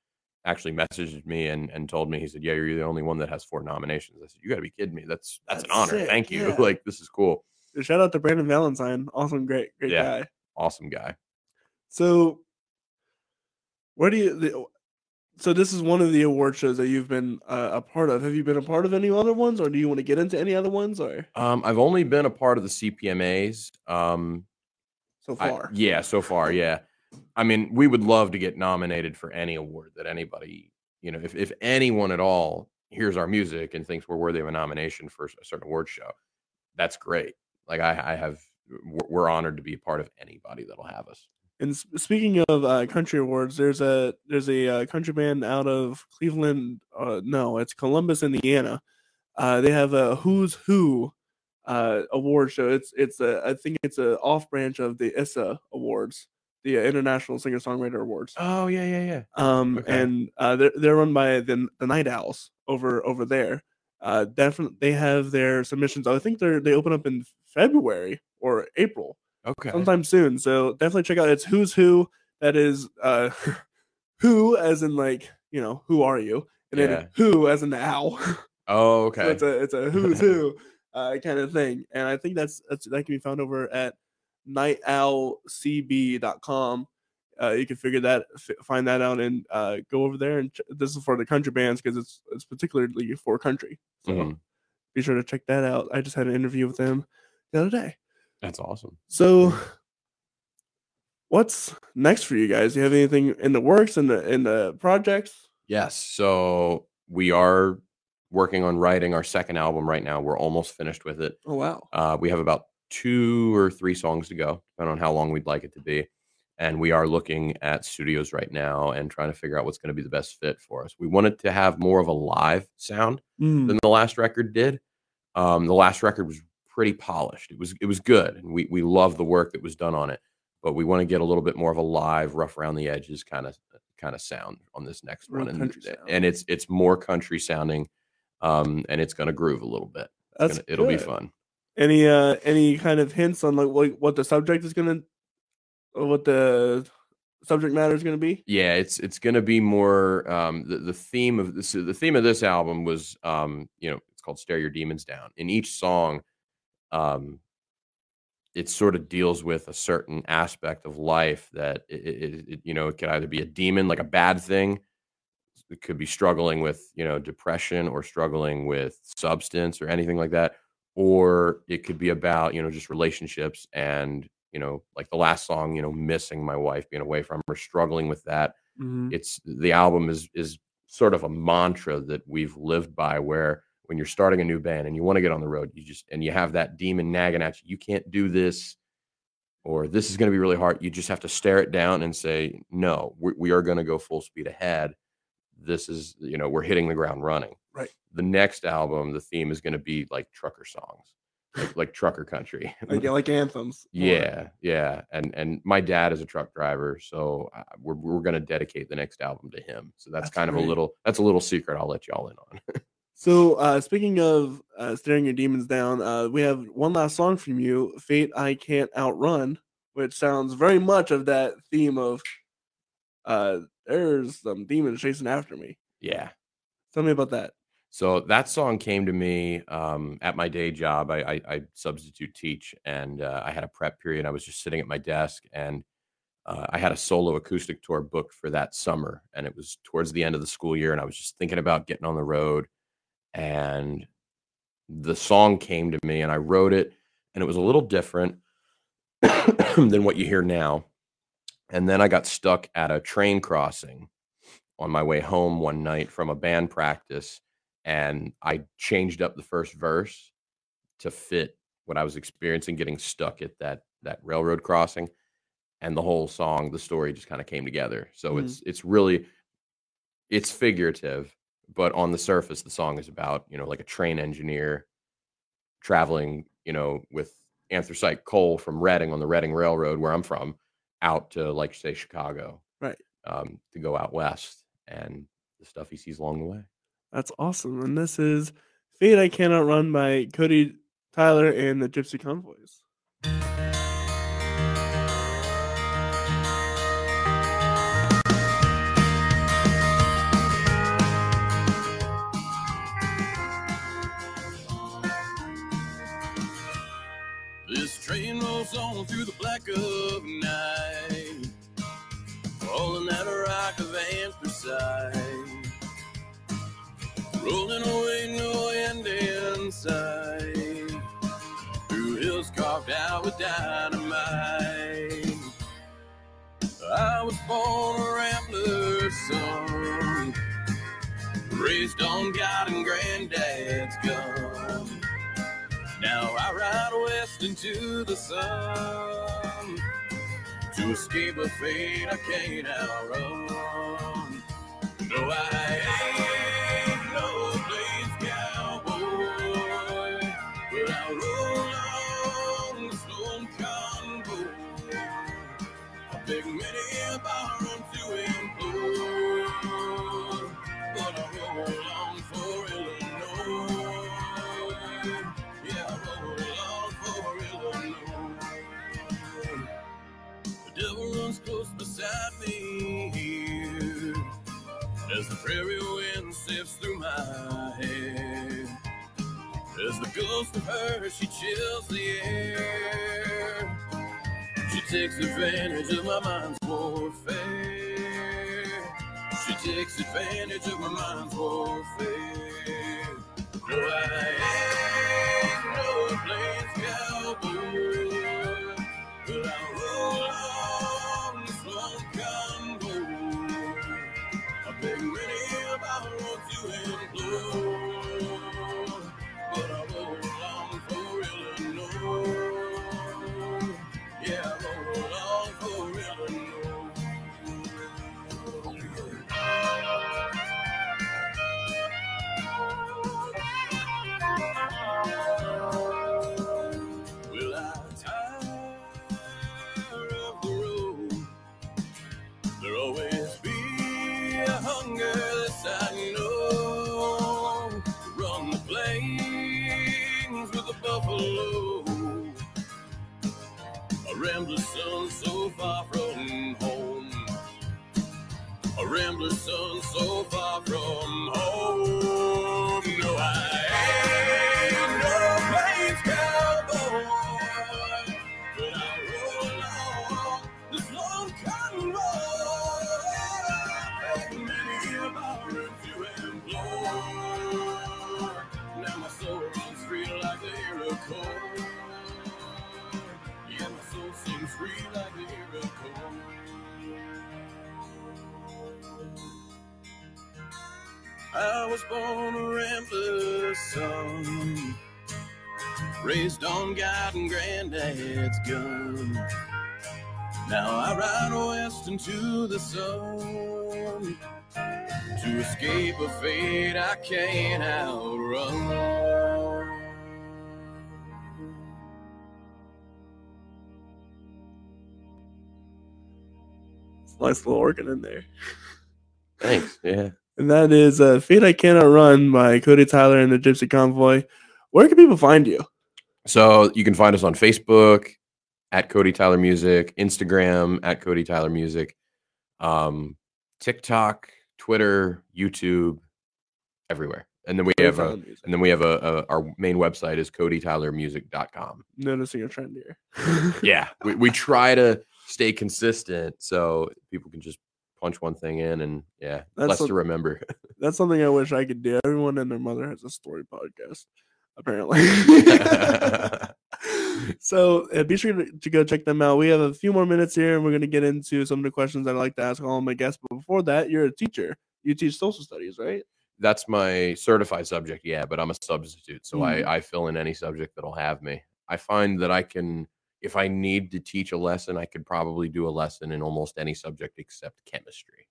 actually messaged me and and told me he said, "Yeah, you're the only one that has four nominations." I said, "You got to be kidding me. That's that's, an honor. sick, Thank you. (laughs) yeah. like this is cool. Shout out to Brandon Valentine. Awesome, great, great Yeah. guy. Awesome guy." So, where do you? The, so this is one of the award shows that you've been uh, a part of. Have you been a part of any other ones, or do you want to get into any other ones, or Um, I've only been a part of the CPMAs. Um, so I- far? yeah, so far, yeah. I mean, we would love to get nominated for any award that anybody, you know, if if anyone at all hears our music and thinks we're worthy of a nomination for a certain award show, that's great. Like I, I have, we're honored to be a part of anybody that'll have us. And speaking of uh, country awards, there's a there's a uh, country band out of Cleveland. Uh, no, it's Columbus, Indiana. Uh, they have a Who's Who uh, award show. It's it's a I think it's a off branch of the ISA Awards, the uh, International Singer Songwriter Awards. Oh yeah, yeah, yeah. Um, Okay. and uh, they're they're run by the the Night Owls over over there. Uh, definitely they have their submissions. I think they're they open up in February or April Okay. sometime soon. So definitely check out. It's Who's Who. That is uh, (laughs) who as in like you know who are you, and Yeah. then who as in the owl. (laughs) Oh, so okay. it's a it's a who's who uh, kind of thing. And I think that's that's that can be found over at nightowlcb.com. Uh, you can figure that f- find that out and uh, go over there and ch- this is for the country bands because it's it's particularly for country. So Mhm. be sure to check that out. I just had an interview with them the other day. That's awesome. So, what's next for you guys? Do you have anything in the works in the in the projects? Yes. So we are working on writing our second album right now. We're almost finished with it. Oh wow! Uh, we have about two or three songs to go, depending on how long we'd like it to be. And we are looking at studios right now and trying to figure out what's going to be the best fit for us. We wanted to have more of a live sound Mm, than the last record did. Um, the last record was pretty polished. It was it was good, and we we love the work that was done on it. But we want to get a little bit more of a live, rough around the edges kind of kind of sound on this next Real one, and, sound. and it's it's more country sounding, um, and it's going to groove a little bit. That's gonna- it'll be fun. Any uh any kind of hints on like what, what the subject is gonna, or what the subject matter is gonna be? Yeah, it's it's going to be more um, the the theme of this. The theme of this album was um, you know it's called "Stare Your Demons Down." In each song, um, it sort of deals with a certain aspect of life that it, it, it you know it could either be a demon, like a bad thing. It could be struggling with you know depression or struggling with substance or anything like that, or it could be about you know just relationships and you know like the last song you know missing my wife being away from her struggling with that Mhm. it's the album is is sort of a mantra that we've lived by where when you're starting a new band and you want to get on the road you just and you have that demon nagging at you you can't do this or this is going to be really hard you just have to stare it down and say no we, we are going to go full speed ahead this is you know we're hitting the ground running Right. The next album, the theme is going to be like trucker songs, like, like trucker country. (laughs) Like, like anthems. yeah, yeah. And and my dad is a truck driver, so uh, we're we're going to dedicate the next album to him. So that's, That's kind of a little that's a little secret I'll let y'all in on. (laughs) So, uh, speaking of uh, staring your demons down, uh, we have one last song from you, "Fate I Can't Outrun," which sounds very much of that theme of uh, "There's some demons chasing after me." yeah. Tell me about that. So that song came to me um, at my day job. I, I, I substitute teach, and uh, I had a prep period. I was just sitting at my desk, and uh, I had a solo acoustic tour booked for that summer, and it was towards the end of the school year. And I was just thinking about getting on the road, and the song came to me, and I wrote it, and it was a little different (coughs) than what you hear now. And then I got stuck at a train crossing on my way home one night from a band practice and I changed up the first verse to fit what I was experiencing getting stuck at that that railroad crossing and the whole song the story just kind of came together so Mhm. it's it's really it's figurative but on the surface the song is about you know like a train engineer traveling you know with anthracite coal from Reading on the Reading Railroad where I'm from out to like say Chicago Right. um, to go out west and the stuff he sees along the way That's awesome. And this is "Fate I Can't Outrun by Cody Tyler and the Gypsy Convoys. This train rolls on through the black of night, rolling that rock of anthracite, rolling away, no end in sight, through hills carved out with dynamite. I was born a rambler's son, raised on God and Granddad's gun. Now I ride west into the sun to escape a fate I can't outrun. No, I As the her, she chills the air. She takes advantage of my mind's warfare. She takes advantage of my mind's warfare. No, I ain't no plains son so far from home. A rambler son so far from home. I was born a rambler's son, raised on God and Granddad's gun. Now I ride west into the sun to escape a fate I can't outrun. Nice little organ in there. Thanks. Yeah. And that is uh, Fate I Can't Outrun by Cody Tyler and the Gypsy Convoy. Where can people find you? So you can find us on Facebook at Cody Tyler Music, Instagram at Cody Tyler Music, um, TikTok, Twitter, YouTube, everywhere. And then we have a, Music. and then we have a, a our main website is codytylermusic.com. Noticing a trend here. Yeah, we, we (laughs) try to stay consistent so people can just punch one thing in and yeah, That's less a- to remember. (laughs) That's something I wish I could do. Everyone and their mother has a story podcast, apparently. (laughs) so uh, be sure to, to go check them out. We have a few more minutes here, and we're going to get into some of the questions I like to ask all my guests. But before that, you're a teacher. You teach social studies, right? That's my certified subject, yeah, but I'm a substitute, so Mhm. I, I fill in any subject that'll have me. I find that I can, if I need to teach a lesson, I could probably do a lesson in almost any subject except chemistry.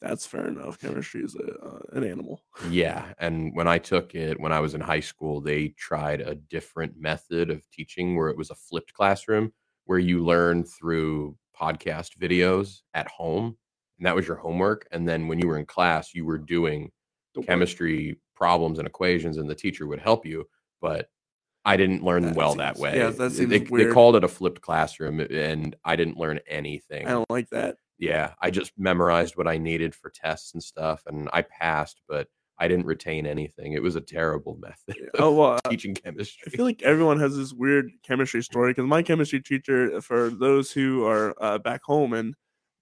That's fair enough. Chemistry is a, uh, an animal. (laughs) Yeah, and when I took it when I was in high school, they tried a different method of teaching where it was a flipped classroom where you learn through podcast videos at home, and that was your homework. And then when you were in class, you were doing chemistry problems and equations, and the teacher would help you. But I didn't learn That well that way. yeah, that seems they, they called it a flipped classroom, and I didn't learn anything I don't like that. yeah, I just memorized what I needed for tests and stuff, and I passed, but I didn't retain anything. It was a terrible method Oh well, (laughs) teaching chemistry. I feel like everyone has this weird chemistry story because my chemistry teacher, for those who are uh, back home in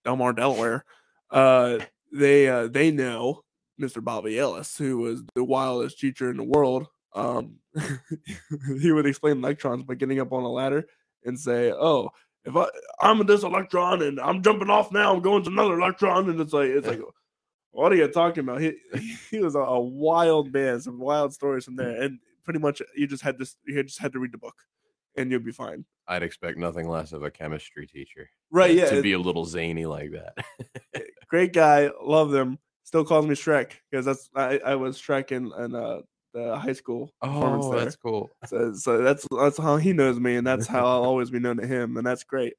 Delmar, Delaware, uh, they uh, they know Mr. Bobby Ellis, who was the wildest teacher in the world. Um, (laughs) he would explain electrons by getting up on a ladder and say, "Oh, if I I'm this electron and I'm jumping off now, I'm going to another electron," and it's like it's like. (laughs) What are you talking about? He (laughs) he was a, a wild man, some wild stories from there, and pretty much you just had this. You just had to read the book, and you'll be fine. I'd expect nothing less of a chemistry teacher. Right? Yeah. To be a little zany like that. great guy. Love them. Still calls me Shrek because that's I, I was Shrek in, in uh, the high school oh, there. that's cool. So, so that's that's how he knows me, and (laughs) that's how I'll always be known to him, and that's great.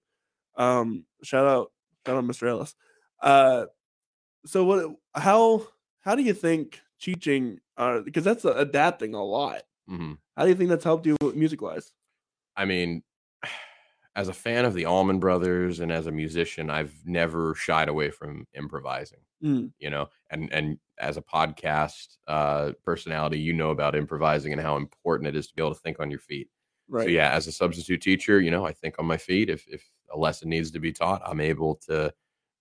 Um, shout out, shout out, Mr. Ellis. Uh, so what? How how do you think teaching? Uh, because that's uh, adapting a lot. hmm How do you think that's helped you music wise? I mean, (sighs) as a fan of the Allman Brothers and as a musician, I've never shied away from improvising. Mm. you know and and as a podcast uh personality you know about improvising and how important it is to be able to think on your feet Right. so yeah as a substitute teacher you know i think on my feet if if a lesson needs to be taught i'm able to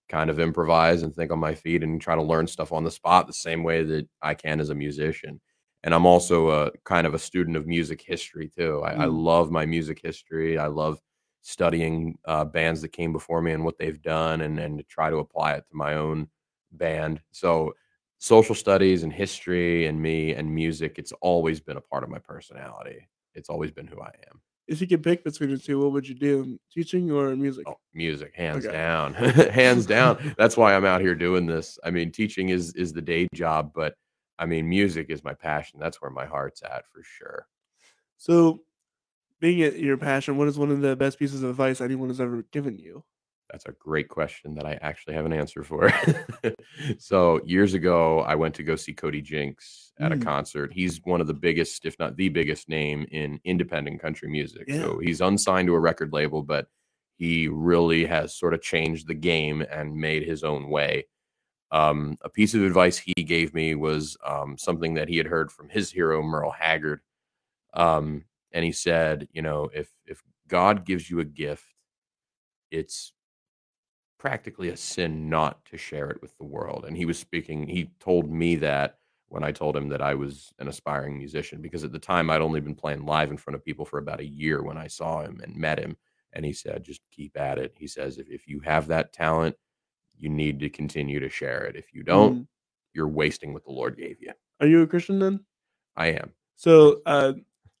kind of improvise and think on my feet and try to learn stuff on the spot the same way that i can as a musician and i'm also a kind of a student of music history too i, I Mm. love my music history i love studying uh, bands that came before me and what they've done and and to try to apply it to my own band. So social studies and history and me and music, it's always been a part of my personality. It's always been who I am. If you could pick between the two, what would you do? Teaching or music? Oh, music, hands Okay. down. (laughs) hands down. (laughs) That's why I'm out here doing this. I mean, teaching is is the day job, but I mean, music is my passion. That's where my heart's at for sure. So, being it your passion, what is one of the best pieces of advice anyone has ever given you? That's a great question that I actually have an answer for. (laughs) so years ago, I went to go see Cody Jinks at Mm. a concert. He's one of the biggest, if not the biggest name in independent country music. Yeah. So he's unsigned to a record label, but he really has sort of changed the game and made his own way. Um, a piece of advice he gave me was um, something that he had heard from his hero Merle Haggard, um, and he said, you know, if if God gives you a gift, it's practically a sin not to share it with the world. And he was speaking, he told me that when I told him that I was an aspiring musician, because at the time I'd only been playing live in front of people for about a year when I saw him and met him. And he said, just keep at it. He says, if, if you have that talent, you need to continue to share it. If you don't, Mm. you're wasting what the Lord gave you. Are you a Christian then? I am. So, uh,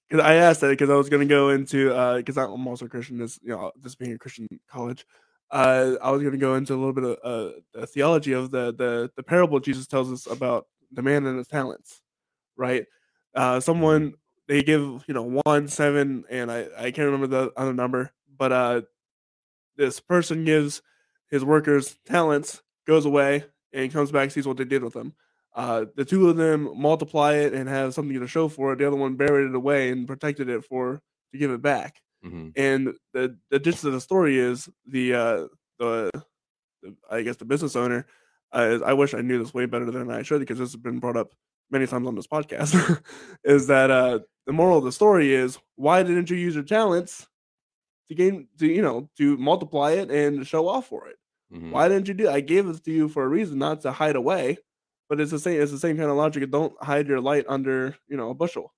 'cause I asked that because I was going to go into uh, because I'm also Christian. This you know, this being a Christian college. Uh, I was going to go into a little bit of uh, the theology of the, the the parable Jesus tells us about the man and his talents, right? Uh, someone they give you know one seven and I I can't remember the other number, but uh, this person gives his workers talents, goes away, and comes back sees what they did with them. Uh, the two of them multiply it and have something to show for it. The other one buried it away and protected it for to give it back. Mhm. And the the gist of the story is the uh, the, the I guess the business owner. Uh, I wish I knew this way better than I should because this has been brought up many times on this podcast. (laughs) is that uh, the moral of the story is why didn't you use your talents to gain to you know to multiply it and show off for it? Mhm. Why didn't you do? I gave it to you for a reason, not to hide away. But it's the same. It's the same kind of logic. Don't hide your light under you know a bushel,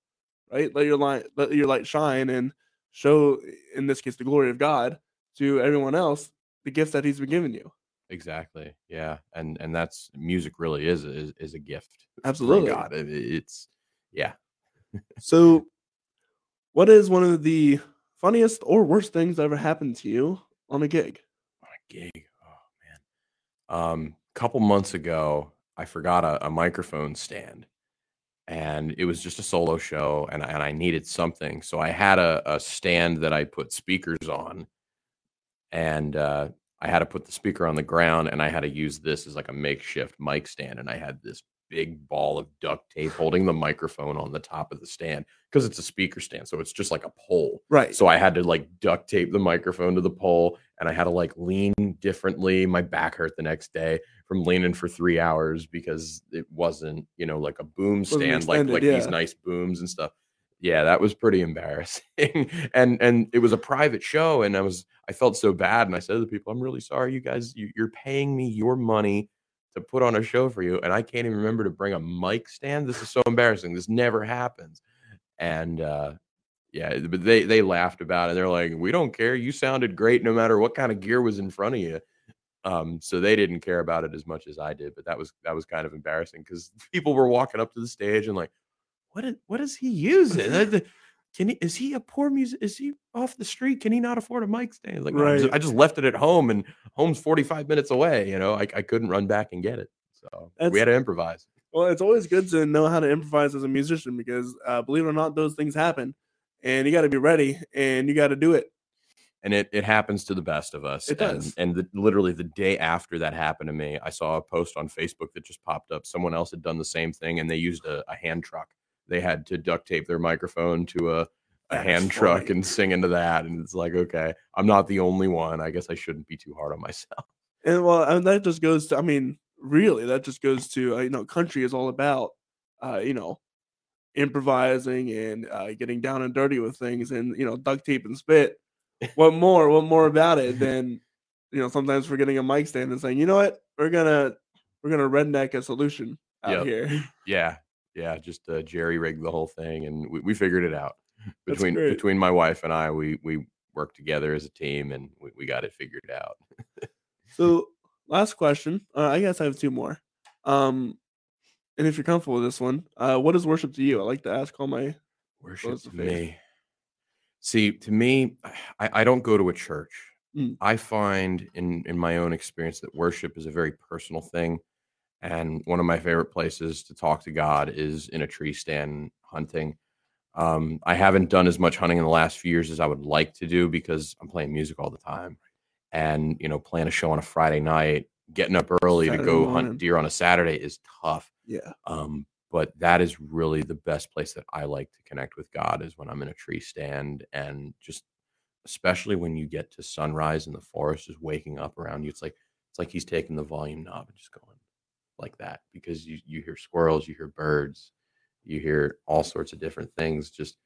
right? Let your light let your light shine and show, in this case, the glory of God to everyone else, the gifts that He's been giving you. Exactly. Yeah. And and that's music really is is, is a gift. Absolutely. God. It- it's yeah. So, what is one of the funniest or worst things that ever happened to you on a gig? on a gig. Oh man. Um, a couple months ago, I forgot a, a microphone stand, and it was just a solo show, and I, and I needed something, so I had a, a stand that I put speakers on, and uh, I had to put the speaker on the ground, and I had to use this as like a makeshift mic stand, and I had this big ball of duct tape holding the microphone on the top of the stand because it's a speaker stand, so it's just like a pole. Right. So I had to like duct tape the microphone to the pole and I had to like lean differently. My back hurt the next day from leaning for three hours because it wasn't, you know, like a boom stand, like like these yeah. nice booms and stuff. Yeah, that was pretty embarrassing. (laughs) and and it was a private show and I was I felt so bad and I said to the people, I'm really sorry, you guys, you, you're paying me your money to put on a show for you and I can't even remember to bring a mic stand. This is so embarrassing. This never happens. And uh yeah, but they they laughed about it. They're like, "We don't care. You sounded great no matter what kind of gear was in front of you." Um, so they didn't care about it as much as I did, but that was that was kind of embarrassing because (laughs) people were walking up to the stage and like, "What is what is he using? (laughs) Can he is he a poor music? Is he off the street? Can he not afford a mic stand?" Like, "No, I, just, Right. I just left it at home, and home's forty five minutes away. You know, I, I couldn't run back and get it, so That's- we had to improvise. Well, it's always good to know how to improvise as a musician because, uh, believe it or not, those things happen, and you got to be ready and you got to do it. and it it happens to the best of us. It and, does. And the, literally the day after that happened to me, I saw a post on Facebook that just popped up. Someone else had done the same thing, and they used a, a hand truck. They had to duct tape their microphone to a, a hand truck funny. and sing into that. And it's like, okay, I'm not the only one. I guess I shouldn't be too hard on myself. And well, and that just goes to, I mean, really, that just goes to, uh, you know, country is all about, uh, you know, improvising and uh, getting down and dirty with things and, you know, duct tape and spit. What more? What more about it than, you know, sometimes forgetting a mic stand and saying, you know what, we're gonna, we're gonna redneck a solution out Yep. here. Yeah, yeah, just uh, jerry rigged the whole thing, and we, we figured it out between between my wife and I. We we worked together as a team, and we, we got it figured out. (laughs) So, last question. Uh, I guess I have two more. Um, and if you're comfortable with this one, uh, what is worship to you? I like to ask all my. Worship to me. See, to me, (sighs) I, I don't go to a church. Mm. I find in in my own experience that worship is a very personal thing, and one of my favorite places to talk to God is in a tree stand hunting. Um, I haven't done as much hunting in the last few years as I would like to do because I'm playing music all the time, and you know, playing a show on a Friday night, getting up early to go morning. hunt deer on a Saturday is tough. Yeah. Um, but that is really the best place that I like to connect with God is when I'm in a tree stand and just especially when you get to sunrise and the forest is waking up around you. It's like it's like he's taking the volume knob and just going like that because you you hear squirrels, you hear birds, you hear all sorts of different things just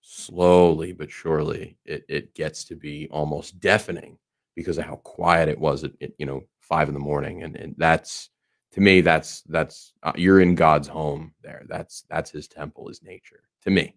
slowly but surely it it gets to be almost deafening because of how quiet it was at, at you know five in the morning and, and that's to me that's that's uh, you're in god's home there that's that's his temple his nature to me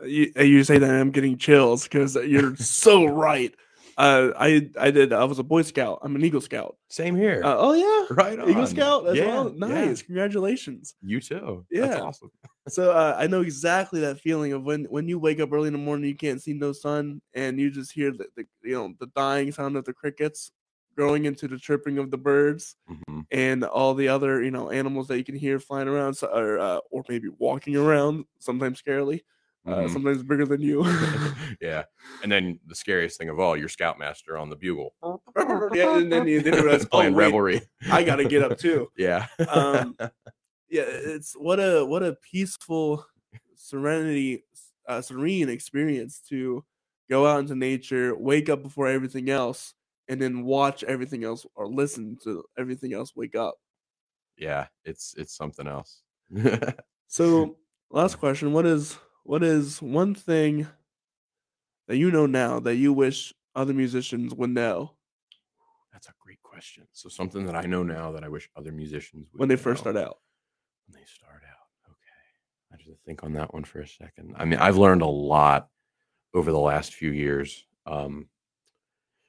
Uh, You, uh, you say that I'm getting chills because you're (laughs) so right. Uh, I I did. I was a Boy Scout. I'm an Eagle Scout. same here Uh, oh yeah, (laughs) right on. Eagle Scout as Yeah, well. yeah. Nice, congratulations. you too that's Yeah. awesome (laughs) So uh, I know exactly that feeling of when when you wake up early in the morning, you can't see no sun, and you just hear the, the you know the dying sound of the crickets growing into the chirping of the birds Mhm. and all the other you know animals that you can hear flying around or uh, or maybe walking around sometimes scarily uh, Mhm. sometimes bigger than you (laughs) (laughs) yeah. And then the scariest thing of all, your scoutmaster on the bugle. (laughs) yeah and then you then realize, oh, playing wait, revelry. i gotta get up too Yeah. um yeah it's what a what a peaceful serenity uh, serene experience to go out into nature wake up before everything else and then watch everything else or listen to everything else wake up yeah. It's it's something else. so last question what is what is one thing that you know now that you wish other musicians would know That's a great question. So something that I know now that I wish other musicians would when they first start out when they start out. Okay. I just think on that one for a second. I mean, I've learned a lot over the last few years. Um,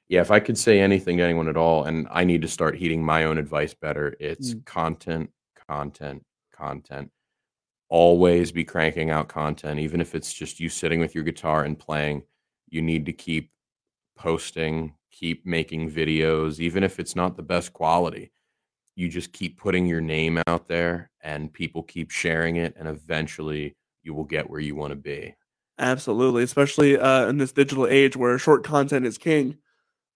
yeah, if I could say anything to anyone at all, and I need to start heeding my own advice better, it's Mm. content, content, content. Always be cranking out content, even if it's just you sitting with your guitar and playing. You need to keep posting, keep making videos, even if it's not the best quality you just keep putting your name out there and people keep sharing it and eventually you will get where you want to be Absolutely, especially uh, in this digital age where short content is king.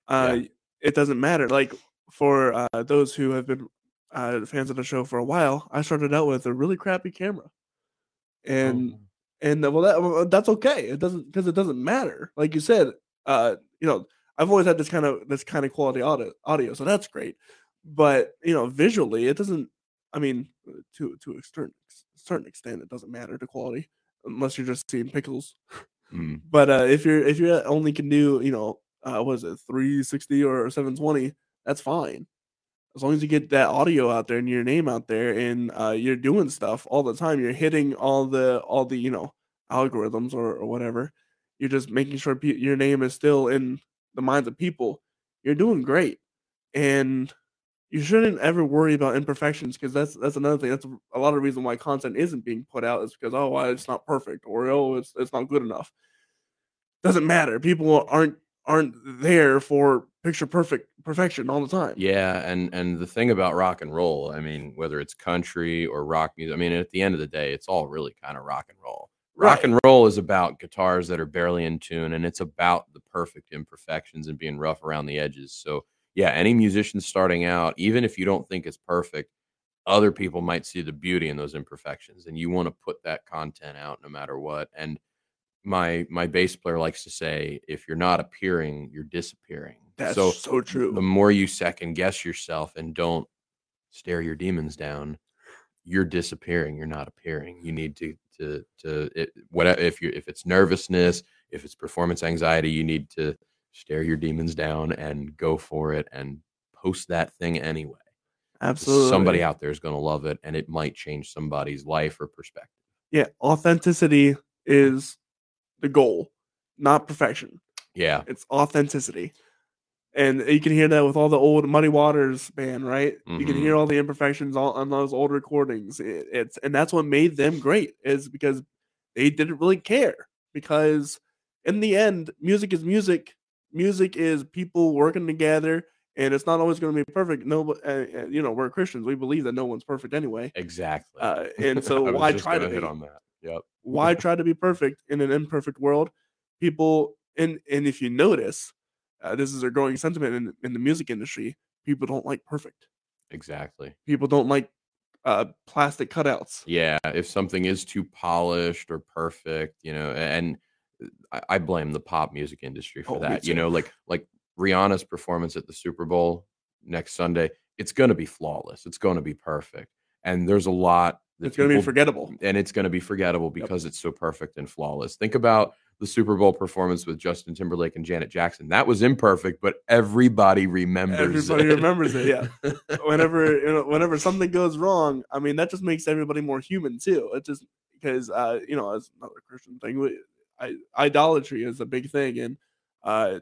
Uh, Yeah. It doesn't matter. Like for uh, those who have been uh, fans of the show for a while, I started out with a really crappy camera, and and uh, well, that, well, that's okay. It doesn't because it doesn't matter. Like you said, uh, you know, I've always had this kind of this kind of quality audio, audio, so that's great. But you know, visually, it doesn't. I mean, to to a certain certain extent, it doesn't matter the quality unless you're just seeing pickles. Mm, (laughs) But uh, if you're if you only can do you know uh, what is it 360 or 720, that's fine. As long as you get that audio out there and your name out there and uh, you're doing stuff all the time, you're hitting all the all the you know algorithms or, or whatever. You're just making sure pe- your name is still in the minds of people. You're doing great, and you shouldn't ever worry about imperfections because that's that's another thing. That's a lot of reason why content isn't being put out is because oh, it's not perfect or oh, it's it's not good enough. Doesn't matter. People aren't aren't there for picture perfect perfection all the time. yeah and and the thing about rock and roll i mean whether it's country or rock music i mean at the end of the day it's all really kind of rock and roll rock Right. and roll is about guitars that are barely in tune and it's about the perfect imperfections and being rough around the edges so yeah any musician starting out even if you don't think it's perfect other people might see the beauty in those imperfections and you want to put that content out no matter what and my my bass player likes to say if you're not appearing you're disappearing That's so so, true. the more you second guess yourself and don't stare your demons down you're disappearing you're not appearing you need to to to it, whatever if you if it's nervousness if it's performance anxiety you need to stare your demons down and go for it and post that thing anyway Absolutely. somebody out there is going to love it and it might change somebody's life or perspective Yeah, authenticity is the goal, not perfection. yeah It's authenticity. And you can hear that with all the old Muddy Waters band, right? You can hear all the imperfections all, on those old recordings. It, it's and that's what made them great is because they didn't really care. Because in the end, music is music. Music is people working together, and it's not always going to be perfect. No, but, uh, uh, you know, we're Christians. We believe that no one's perfect anyway. exactly Uh, and (laughs) so why try to hit on that yep why try to be perfect in an imperfect world people and and if you notice uh, this is a growing sentiment in, in the music industry people don't like perfect exactly people don't like uh plastic cutouts Yeah, if something is too polished or perfect, you know, and uh, I, I blame the pop music industry for Oh, that. You know, like like Rihanna's performance at the Super Bowl next Sunday, it's going to be flawless. It's going to be perfect, and there's a lot. It's going to be forgettable and it's going to be forgettable because it's so perfect and flawless. Think about the Super Bowl performance with Justin Timberlake and Janet Jackson. That was imperfect, but everybody remembers. Everybody it. remembers it, yeah. (laughs) whenever you know, whenever something goes wrong i mean that just makes everybody more human too it just because uh you know it's another christian thing I, idolatry is a big thing and uh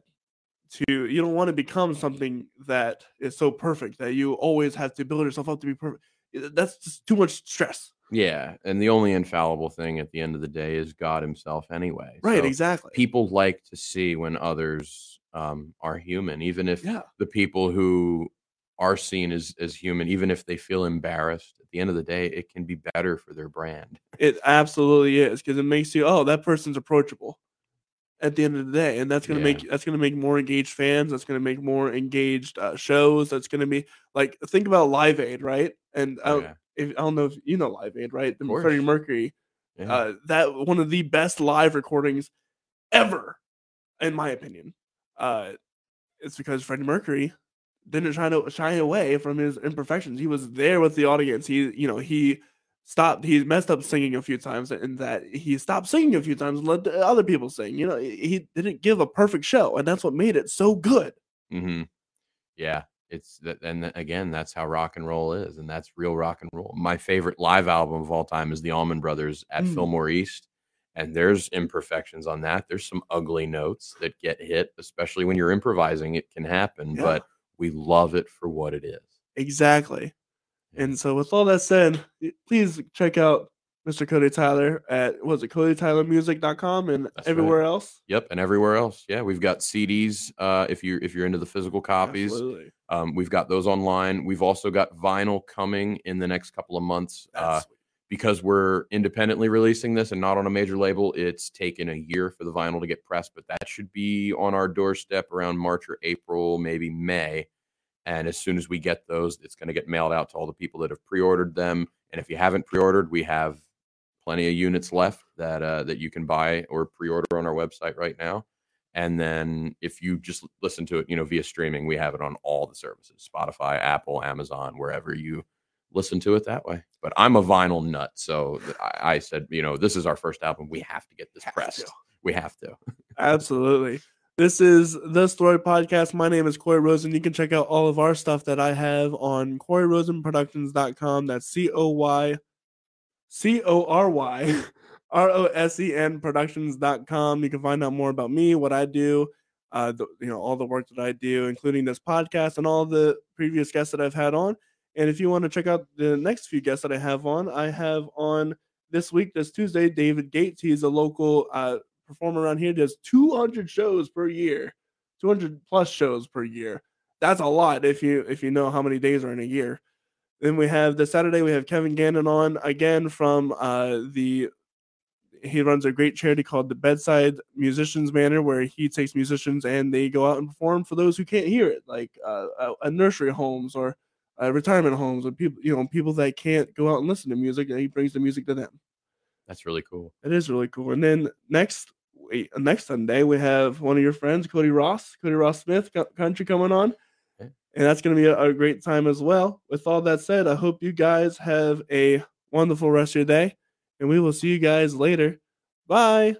to you don't want to become something that is so perfect that you always have to build yourself up to be perfect that's just too much stress Yeah, and the only infallible thing at the end of the day is God Himself, anyway. right So exactly people like to see when others um, are human, even if Yeah. the people who are seen as as human, even if they feel embarrassed. At the end of the day, it can be better for their brand. It absolutely is because it makes you oh that person's approachable at the end of the day, and that's gonna Yeah. make that's gonna make more engaged fans. That's gonna make more engaged uh, shows. That's gonna be like think about Live Aid, right? And I don't, yeah. if, I don't know if you know Live Aid, right? Freddie Mercury, Yeah. uh, that one of the best live recordings ever, in my opinion. Uh, it's because Freddie Mercury didn't try to shy away from his imperfections. He was there with the audience. He, you know, he stopped. He messed up singing a few times, and that he stopped singing a few times and let other people sing. You know, he didn't give a perfect show, and that's what made it so good. hmm Yeah, it's that, and again, that's how rock and roll is, and that's real rock and roll. My favorite live album of all time is the Allman Brothers at Mm. Fillmore East, and there's imperfections on that. There's some ugly notes that get hit, especially when you're improvising. It can happen, Yeah. but we love it for what it is. Exactly. And so, with all that said, please check out Mr. Cody Tyler at was it CodyTylerMusic.com and That's right. everywhere else. Yep, and everywhere else. Yeah, we've got CDs. Uh, if you're if you're into the physical copies, Absolutely. um, we've got those online. We've also got vinyl coming in the next couple of months. Uh, because we're independently releasing this and not on a major label, it's taken a year for the vinyl to get pressed, but that should be on our doorstep around March or April, maybe May. And as soon as we get those, it's going to get mailed out to all the people that have pre-ordered them. And if you haven't pre-ordered, we have plenty of units left that uh, that you can buy or pre-order on our website right now. And then if you just listen to it, you know, via streaming, we have it on all the services: Spotify, Apple, Amazon, wherever you listen to it that way. But I'm a vinyl nut, so I, I said, you know, this is our first album. We have to get this Have pressed. to. We have to. (laughs) Absolutely. This is the Story Podcast. My name is Cory Rosen. You can check out all of our stuff that I have on CoryRosenProductions.com. That's C O Y C O R Y (laughs) R O S E N Productions.com. You can find out more about me, what I do, uh, the, you know, all the work that I do, including this podcast and all the previous guests that I've had on. And if you want to check out the next few guests that I have on, I have on this week, this Tuesday, David Gates. He's a local uh, performer around here. Does 200 shows per year, 200 plus shows per year. That's a lot if you if you know how many days are in a year. Then we have this Saturday we have Kevin Gannon on again from uh, the he runs a great charity called the Bedside Musicians Manor, where he takes musicians and they go out and perform for those who can't hear it, like uh, uh, uh, nursery homes or uh, retirement homes, or people you know people that can't go out and listen to music, and he brings the music to them. That's really cool. It is really cool. And then next wait, next Sunday we have one of your friends, Cody Ross, Cody Ross Smith, country coming on, Okay. and that's going to be a, a great time as well. With all that said, I hope you guys have a wonderful rest of your day, and we will see you guys later. Bye.